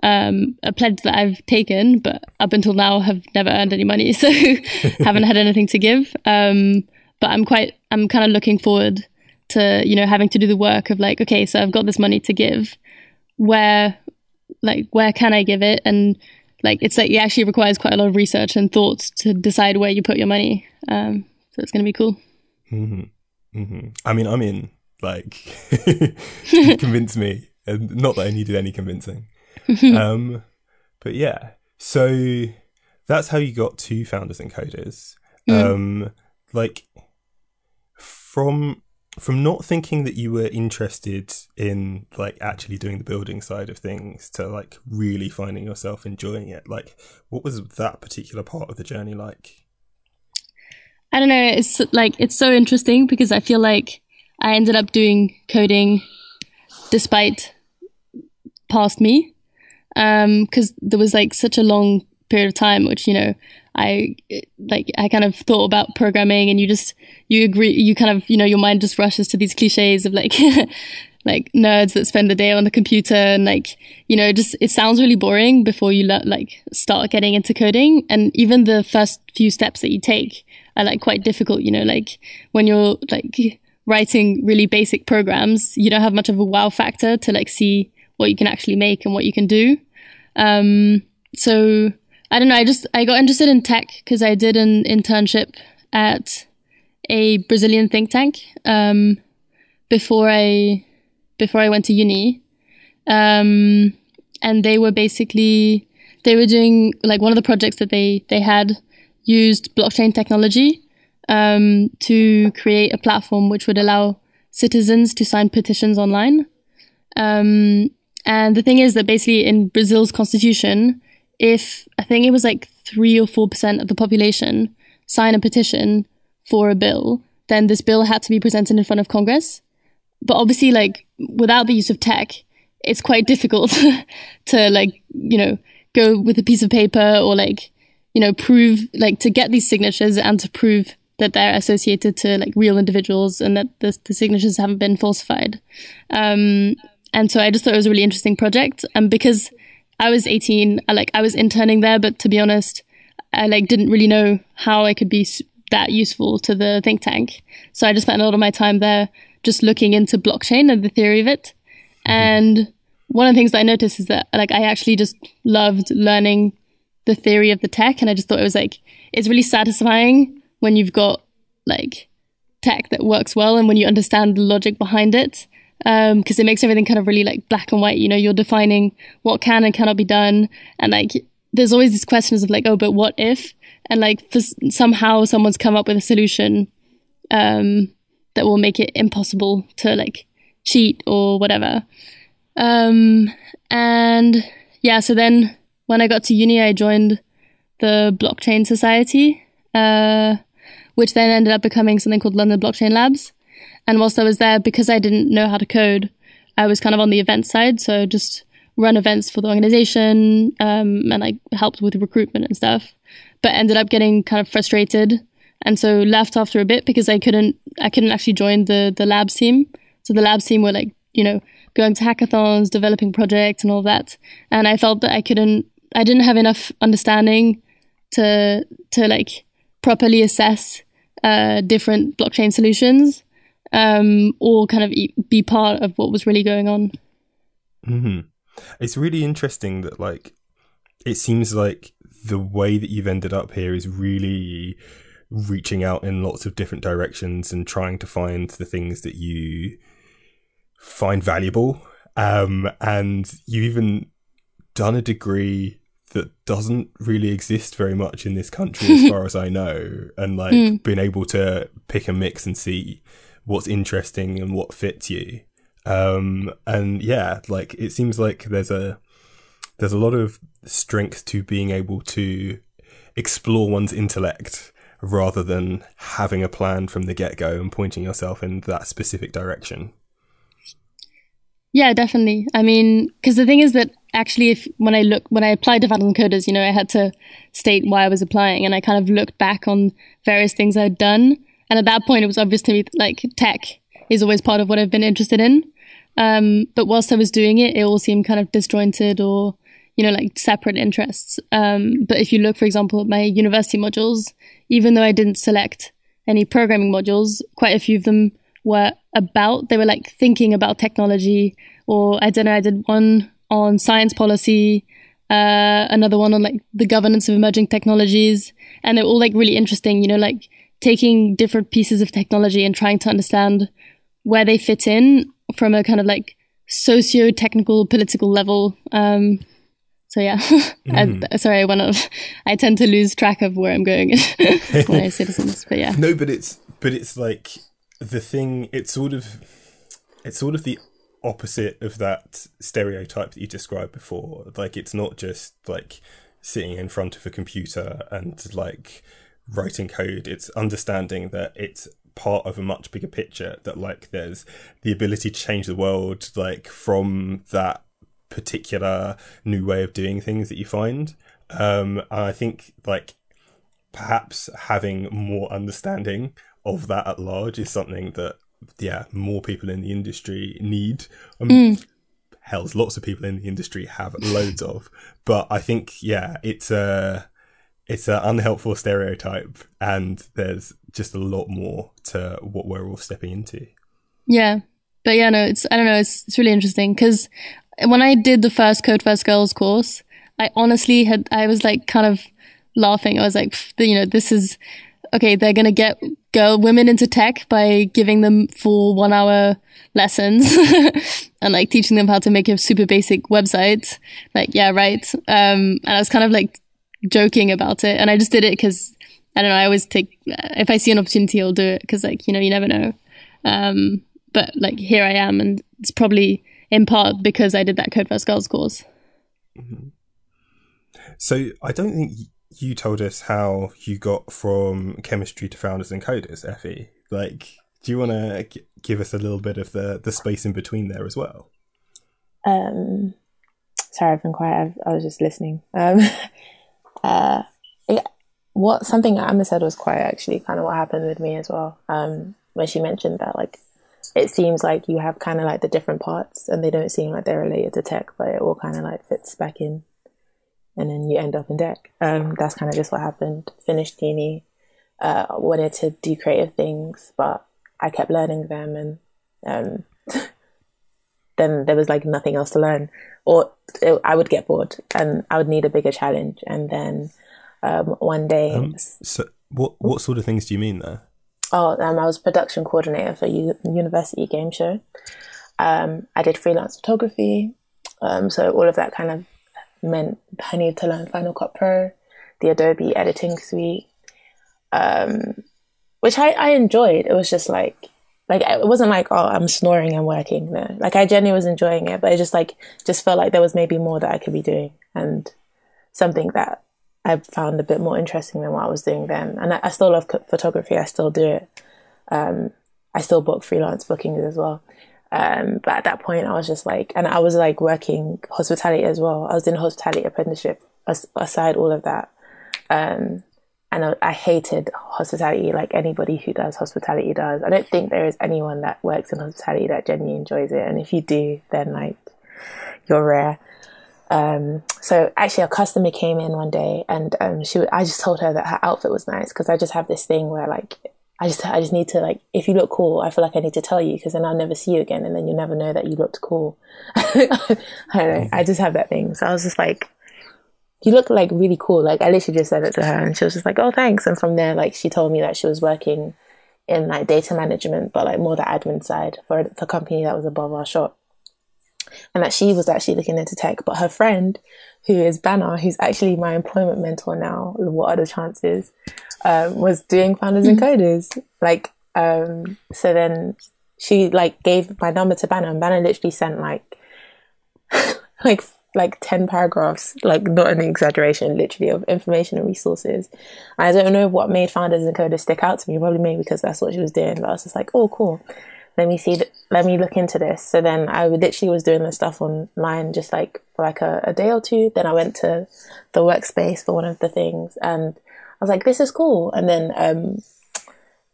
Um, a pledge that I've taken, but up until now have never earned any money, so haven't had anything to give. Um, but I'm quite, I'm kind of looking forward to you know having to do the work of like, okay, so I've got this money to give. Where like where can I give it? And like it's like it actually requires quite a lot of research and thoughts to decide where you put your money. Um, so it's gonna be cool. Mm-hmm. Mm-hmm. I mean, I'm in. Like, convince me, and not that I needed any convincing. um, but yeah, so that's how you got to founders and coders. Um, like from from not thinking that you were interested in like actually doing the building side of things to like really finding yourself enjoying it. Like, what was that particular part of the journey like? I don't know. It's like it's so interesting because I feel like I ended up doing coding despite past me, um, because there was like such a long period of time which you know I like I kind of thought about programming and you just you agree you kind of you know your mind just rushes to these cliches of like like nerds that spend the day on the computer and like you know just it sounds really boring before you le- like start getting into coding. And even the first few steps that you take are like quite difficult you know like when you're like writing really basic programs you don't have much of a wow factor to like see what you can actually make and what you can do. Um so I don't know. I just I got interested in tech because I did an internship at a Brazilian think tank um, before I before I went to uni, um, and they were basically they were doing like one of the projects that they they had used blockchain technology um, to create a platform which would allow citizens to sign petitions online. Um, and the thing is that basically in Brazil's constitution, if I think it was like three or four percent of the population sign a petition for a bill, then this bill had to be presented in front of Congress. But obviously, like without the use of tech, it's quite difficult to like you know go with a piece of paper or like you know prove like to get these signatures and to prove that they're associated to like real individuals and that the, the signatures haven't been falsified. Um, and so I just thought it was a really interesting project, and because I was 18. I like I was interning there, but to be honest, I like didn't really know how I could be that useful to the think tank. So I just spent a lot of my time there just looking into blockchain and the theory of it. Mm-hmm. And one of the things that I noticed is that like I actually just loved learning the theory of the tech and I just thought it was like it's really satisfying when you've got like tech that works well and when you understand the logic behind it because um, it makes everything kind of really like black and white. You know, you're defining what can and cannot be done, and like there's always these questions of like, oh, but what if? And like for, somehow someone's come up with a solution um, that will make it impossible to like cheat or whatever. Um, and yeah, so then when I got to uni, I joined the Blockchain Society, uh, which then ended up becoming something called London Blockchain Labs. And whilst I was there, because I didn't know how to code, I was kind of on the event side. So just run events for the organization um, and I helped with recruitment and stuff. But ended up getting kind of frustrated, and so left after a bit because I couldn't I couldn't actually join the the labs team. So the labs team were like you know going to hackathons, developing projects, and all that. And I felt that I couldn't I didn't have enough understanding to to like properly assess uh, different blockchain solutions um, or kind of be part of what was really going on. Mm-hmm. It's really interesting that, like, it seems like the way that you've ended up here is really reaching out in lots of different directions and trying to find the things that you find valuable. Um, and you've even done a degree that doesn't really exist very much in this country, as far as I know, and like mm. being able to pick and mix and see what's interesting and what fits you. Um, and yeah, like it seems like there's a there's a lot of strength to being able to explore one's intellect rather than having a plan from the get go and pointing yourself in that specific direction. Yeah, definitely. I mean, because the thing is that actually, if when I look when I applied to Founders Coders, you know, I had to state why I was applying, and I kind of looked back on various things I'd done, and at that point, it was obvious to me like tech is always part of what I've been interested in. Um, but whilst I was doing it, it all seemed kind of disjointed or you know like separate interests. Um, but if you look, for example, at my university modules, even though I didn't select any programming modules, quite a few of them were about. They were like thinking about technology, or I don't know. I did one on science policy, uh, another one on like the governance of emerging technologies, and they're all like really interesting. You know, like taking different pieces of technology and trying to understand where they fit in from a kind of like socio-technical political level. Um, so yeah, mm. I, sorry, I went on. I tend to lose track of where I'm going when I say citizens, but yeah. No, but it's but it's like the thing it's sort of it's sort of the opposite of that stereotype that you described before like it's not just like sitting in front of a computer and like writing code it's understanding that it's part of a much bigger picture that like there's the ability to change the world like from that particular new way of doing things that you find um and i think like perhaps having more understanding of that at large is something that yeah more people in the industry need. Um, mm. Hell's lots of people in the industry have loads of, but I think yeah it's a it's an unhelpful stereotype, and there's just a lot more to what we're all stepping into. Yeah, but yeah, no, it's I don't know, it's it's really interesting because when I did the first Code First Girls course, I honestly had I was like kind of laughing. I was like, you know, this is okay, they're going to get girl women into tech by giving them full one hour lessons and like teaching them how to make a super basic website. Like, yeah, right. Um, and I was kind of like joking about it. And I just did it because I don't know. I always take, if I see an opportunity, I'll do it because like, you know, you never know. Um, but like here I am and it's probably in part because I did that Code First Girls course. Mm-hmm. So I don't think you told us how you got from chemistry to founders and coders, Ephie. Like, do you want to g- give us a little bit of the the space in between there as well? Um, sorry, I've been quiet. I've, i was just listening. Um, uh, it, what something Emma said was quite actually kind of what happened with me as well. Um, when she mentioned that, like, it seems like you have kind of like the different parts, and they don't seem like they're related to tech, but it all kind of like fits back in and then you end up in tech. Um, that's kind of just what happened. Finished uni, uh, wanted to do creative things, but I kept learning them, and um, then there was like nothing else to learn, or it, I would get bored, and I would need a bigger challenge. And then um, one day, um, so what what sort of things do you mean there? Oh, um, I was production coordinator for a university game show. Um, I did freelance photography, um, so all of that kind of meant I needed to learn Final Cut Pro, the Adobe editing suite, um, which I, I enjoyed. It was just like, like it wasn't like oh I'm snoring and working. No, like I genuinely was enjoying it, but it just like just felt like there was maybe more that I could be doing and something that I found a bit more interesting than what I was doing then. And I, I still love photography. I still do it. Um, I still book freelance bookings as well. Um, but at that point, I was just like, and I was like working hospitality as well. I was in hospitality apprenticeship as, aside all of that. Um, and I, I, hated hospitality like anybody who does hospitality does. I don't think there is anyone that works in hospitality that genuinely enjoys it. And if you do, then like you're rare. Um, so actually a customer came in one day and, um, she, I just told her that her outfit was nice because I just have this thing where like I just I just need to like if you look cool, I feel like I need to tell you because then I'll never see you again, and then you'll never know that you looked cool. I don't know. I just have that thing. So I was just like, you look like really cool. Like I literally just said it to her, and she was just like, oh thanks. And from there, like she told me that she was working in like data management, but like more the admin side for a company that was above our shop, and that she was actually looking into tech. But her friend, who is Banner, who's actually my employment mentor now, what are the chances? um, was doing founders and mm-hmm. coders. Like, um, so then she like gave my number to Banner, and Banner literally sent like, like, like ten paragraphs, like not an exaggeration, literally of information and resources. I don't know what made founders and coders stick out to me. Probably maybe because that's what she was doing. But I was just like, oh, cool. let me see, th- let me look into this. So then I literally was doing the stuff online just like for like a, a day or two. Then I went to the workspace for one of the things and I was like, this is cool. And then, um,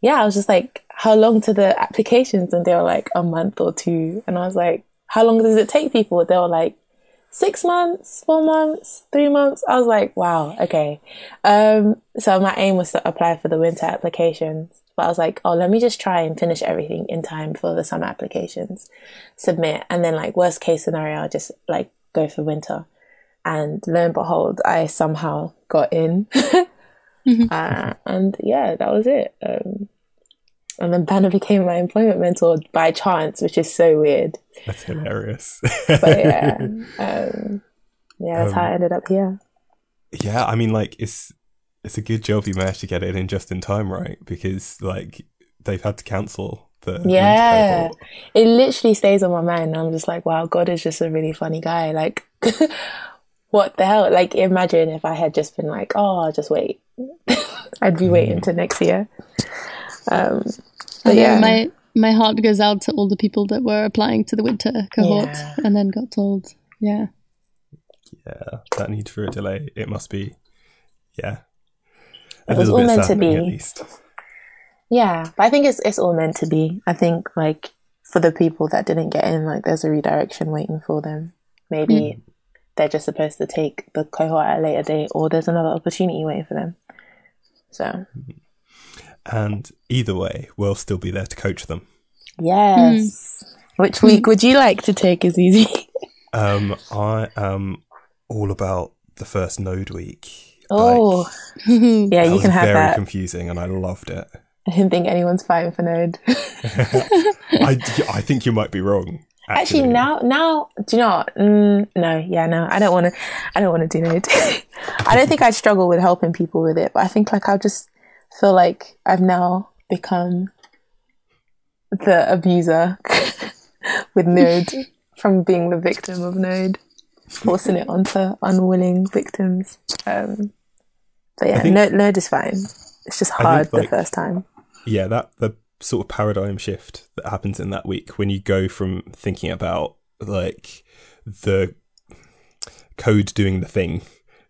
yeah, I was just like, how long to the applications? And they were like a month or two. And I was like, how long does it take people? They were like, six months, four months, three months. I was like, wow, okay. Um, so my aim was to apply for the winter applications. But I was like, oh, let me just try and finish everything in time for the summer applications, submit, and then like worst case scenario, I'll just like go for winter. And lo and behold, I somehow got in. uh, and yeah, that was it. Um, and then Banner became my employment mentor by chance, which is so weird. That's hilarious. But yeah, um, yeah, that's how I ended up here. yeah, I mean, like it's it's a good job you managed to get it in just in time, right? Because like they've had to cancel the Yeah, it literally stays on my mind. I'm just like, wow, God is just a really funny guy. Like, what the hell? Like, imagine if I had just been like, oh, just wait. I'd be waiting till next year. Um, but yeah, my my heart goes out to all the people that were applying to the winter cohort Yeah. and then got told, yeah. Yeah, that need for a delay. It must be, yeah, a It was little all bit meant to be. at least. yeah, but I think it's it's all meant to be. I think like for the people that didn't get in, like there's a redirection waiting for them. Maybe hmm. they're just supposed to take the cohort at a later date, or there's another opportunity waiting for them. So hmm. And either way, we'll still be there to coach them. yes, which week would you like to take as easy? Um, I am all about the first Node week. oh, yeah, you can have very that. confusing, and I loved it. I didn't think anyone's fighting for Node. I, I think you might be wrong. Actually, now, now, do you know? What? Mm, no, yeah, no, I don't want to. I don't want to do Node. I don't think I'd struggle with helping people with it, but I think like I'll just feel like I've now become the abuser with Node from being the victim of Node, forcing it onto unwilling victims. Um, but yeah, think- Node, Node is fine. It's just I think, hard like- the first time. yeah, that the sort of paradigm shift that happens in that week when you go from thinking about like the code doing the thing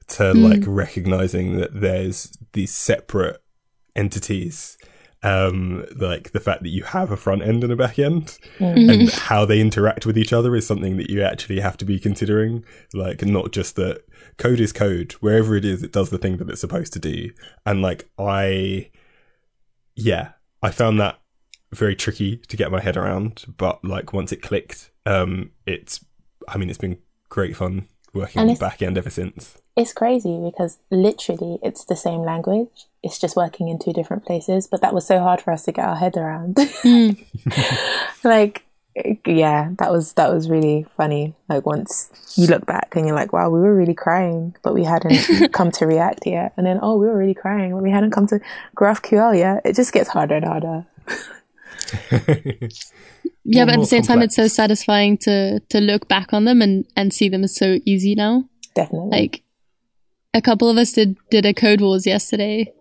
to like recognizing that there's these separate entities um like the fact that you have a front end and a back end and how they interact with each other is something that you actually have to be considering like not just that code is code wherever it is it does the thing that it's supposed to do. And like i yeah i found that very tricky to get my head around but like once it clicked um it's i mean it's been great fun working And on the it's- back end ever since It's crazy because literally it's the same language. It's just working in two different places, but that was so hard for us to get our head around. Mm. like yeah, that was that was really funny. Like once you look back and you're like, wow, we were really crying, but we hadn't come to React yet. And then oh, we were really crying, but we hadn't come to GraphQL yet. It just gets harder and harder. Yeah, but at the same time, it's so satisfying to to look back on them and and see them as so easy now. Definitely. Like a couple of us did did a code wars yesterday,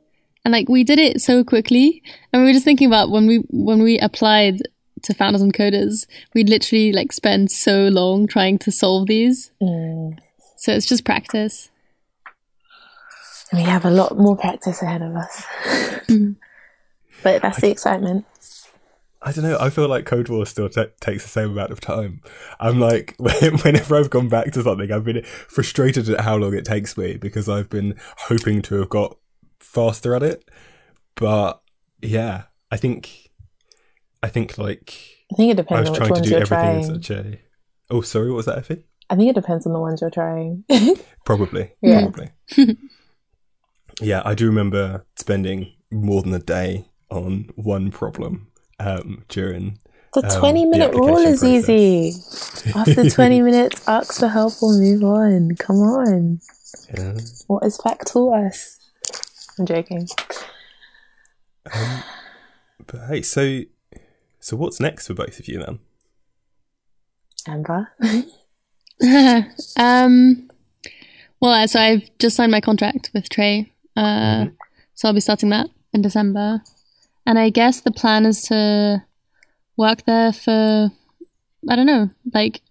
and like we did it so quickly, and we were just thinking about when we when we applied to founders and coders, we literally like spend so long trying to solve these. Mm. So it's just practice. we have a lot more practice ahead of us. but that's the excitement. I don't know. I feel like Code War still ta takes the same amount of time. I'm like, whenever I've gone back to something, I've been frustrated at how long it takes me because I've been hoping to have got faster at it. But yeah, I think, I think like I think it depends. I was on trying to ones do everything such a. Oh, sorry, what was that, Ephie? I think it depends on the ones you're trying. Probably. Yeah. Probably. yeah, I do remember spending more than a day on one problem um, during. The Um, 20 the minute rule is application easy. After 20 minutes, ask for help or move on. Come on. Yeah. What has fact taught us? I'm joking. Um, but hey, so so what's next for both of you then? Amber. um, well, so I've just signed my contract with Trey, uh, so I'll be starting that in December, and I guess the plan is to work there for I don't know, like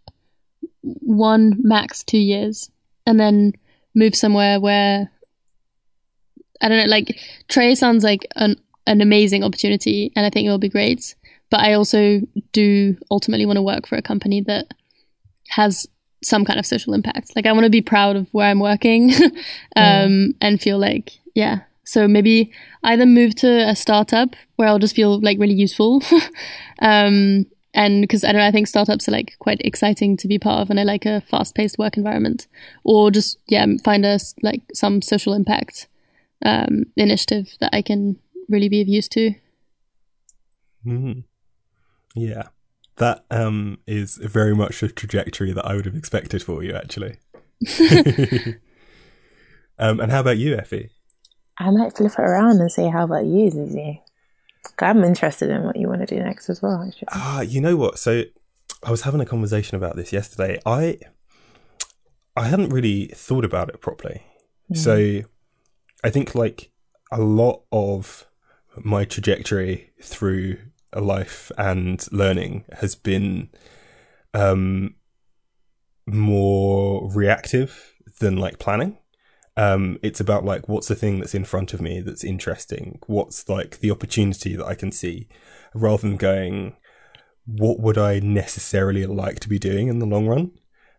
one max two years, and then move somewhere where I don't know. Like Trey sounds like an an amazing opportunity, and I think it will be great. But I also do ultimately want to work for a company that has some kind of social impact. Like I want to be proud of where I'm working, um, and feel like yeah. So maybe either move to a startup where I'll just feel like really useful, um, and because I don't know, I think startups are like quite exciting to be part of, and I like a fast-paced work environment, or just yeah, find us like some social impact um, initiative that I can really be of use to. Mm. Yeah, that um, is very much a trajectory that I would have expected for you, actually. um, and how about you, Ephie? I might flip it around and say, "How about you, Zizi?" I'm interested in what you want to do next as well. Actually. Ah, you know what? So I was having a conversation about this yesterday. I I hadn't really thought about it properly. Mm. So I think like a lot of my trajectory through life and learning has been um more reactive than like planning. Um, it's about like what's the thing that's in front of me that's interesting? What's like the opportunity that i can see? Rather than going what would i necessarily like to be doing in the long run?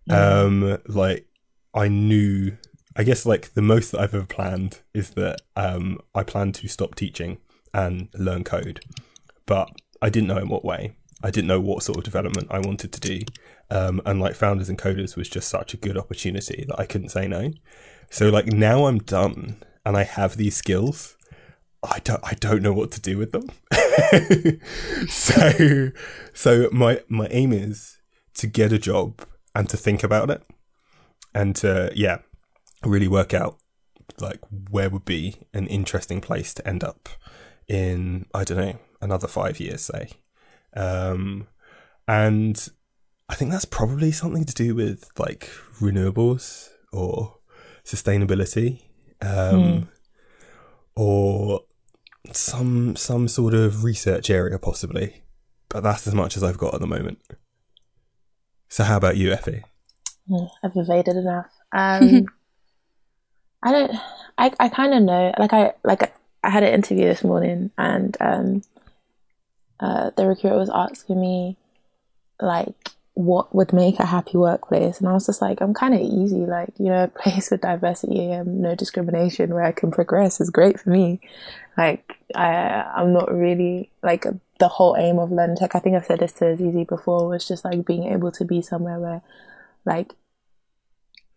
Mm. um, like i knew i guess like the most that i've ever planned is that um, i plan to stop teaching and learn code. But i didn't know in what way. I didn't know what sort of development i wanted to do. Um, and like founders and coders was just such a good opportunity that i couldn't say no so like now I'm done and I have these skills. I don't I don't know what to do with them. so so my my aim is to get a job and to think about it and to yeah, really work out like where would be an interesting place to end up in I don't know, another 5 years say. Um and I think that's probably something to do with like renewables or sustainability, um, mm. or some some sort of research area possibly. But that's as much as I've got at the moment. So how about you, Ephie? I've evaded enough. Um, I don't. I I kind of know. Like I like I had an interview this morning, and um, uh, the recruiter was asking me like what would make a happy workplace. And i was just like i'm kind of easy. Like you know a place with diversity and no discrimination where i can progress is great for me. Like i i'm not really like the whole aim of learn tech i think i've said this to Zizi before was just like being able to be somewhere where like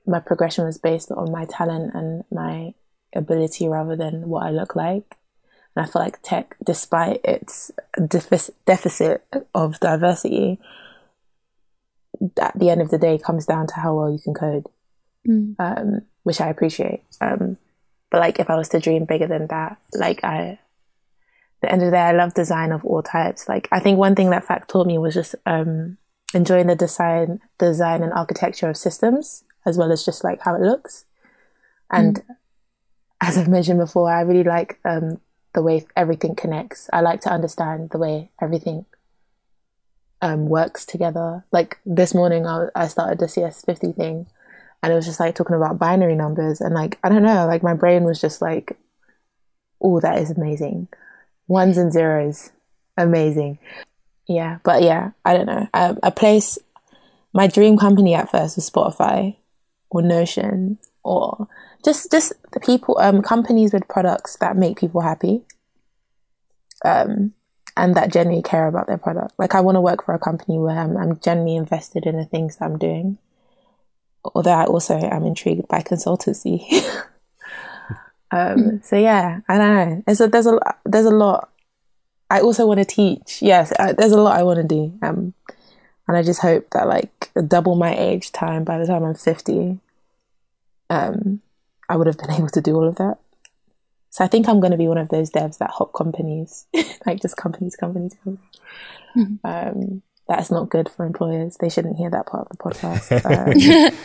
my progression was based on my talent and my ability rather than what i look like. And i feel like tech despite its deficit of diversity at the end of the day comes down to how well you can code, mm. um, which I appreciate. Um, but like if I was to dream bigger than that, like I, the end of the day, I love design of all types. Like I think one thing that FAC taught me was just um, enjoying the design, design and architecture of systems as well as just like how it looks. And mm. as I've mentioned before, I really like um, the way everything connects. I like to understand the way everything um, works together. Like this morning, I, I started the CS50 thing and it was just like talking about binary numbers. And like, I don't know, like my brain was just like, oh, that is amazing. Ones and zeros, amazing. Yeah, but yeah, I don't know. Um, a place, my dream company at first was Spotify or Notion or just just the people um companies with products that make people happy um and that genuinely care about their product. Like I want to work for a company where I'm, I'm genuinely invested in the things that I'm doing. Although I also am intrigued by consultancy. um, so yeah, I don't know. There's a, there's a, there's a lot. I also want to teach. Yes, I, there's a lot I want to do. Um, and I just hope that like double my age time by the time I'm 50, um, I would have been able to do all of that. So I think I'm going to be one of those devs that hop companies, like just companies, companies, companies. Mm-hmm. Um, that's not good for employers. They shouldn't hear that part of the podcast.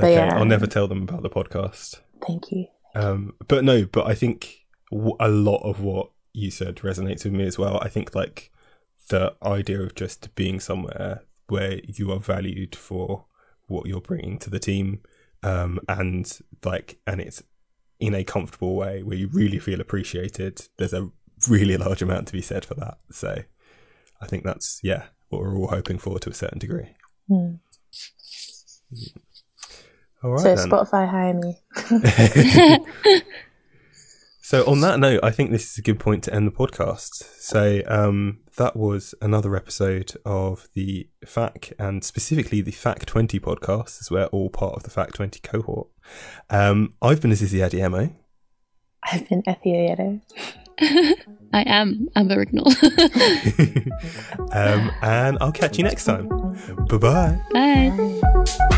Um, okay. Yeah. I'll never tell them about the podcast. Thank you. Um, but no, but I think a lot of what you said resonates with me as well. I think like the idea of just being somewhere where you are valued for what you're bringing to the team, um, and like, and it's in a comfortable way where you really feel appreciated. There's a really large amount to be said for that. So, I think that's yeah what we're all hoping for to a certain degree. Hmm. All right. So then. Spotify hire me. So on that note, I think this is a good point to end the podcast. So um, that was another episode of the FAC and specifically the FAC 20 podcast, as we're all part of the FAC 20 cohort. Um, I've been Azizi Adiemo. I've been Ethia Yedo. I am Amber Rignall. um, and I'll catch you next time. Bye-bye. Bye. Bye.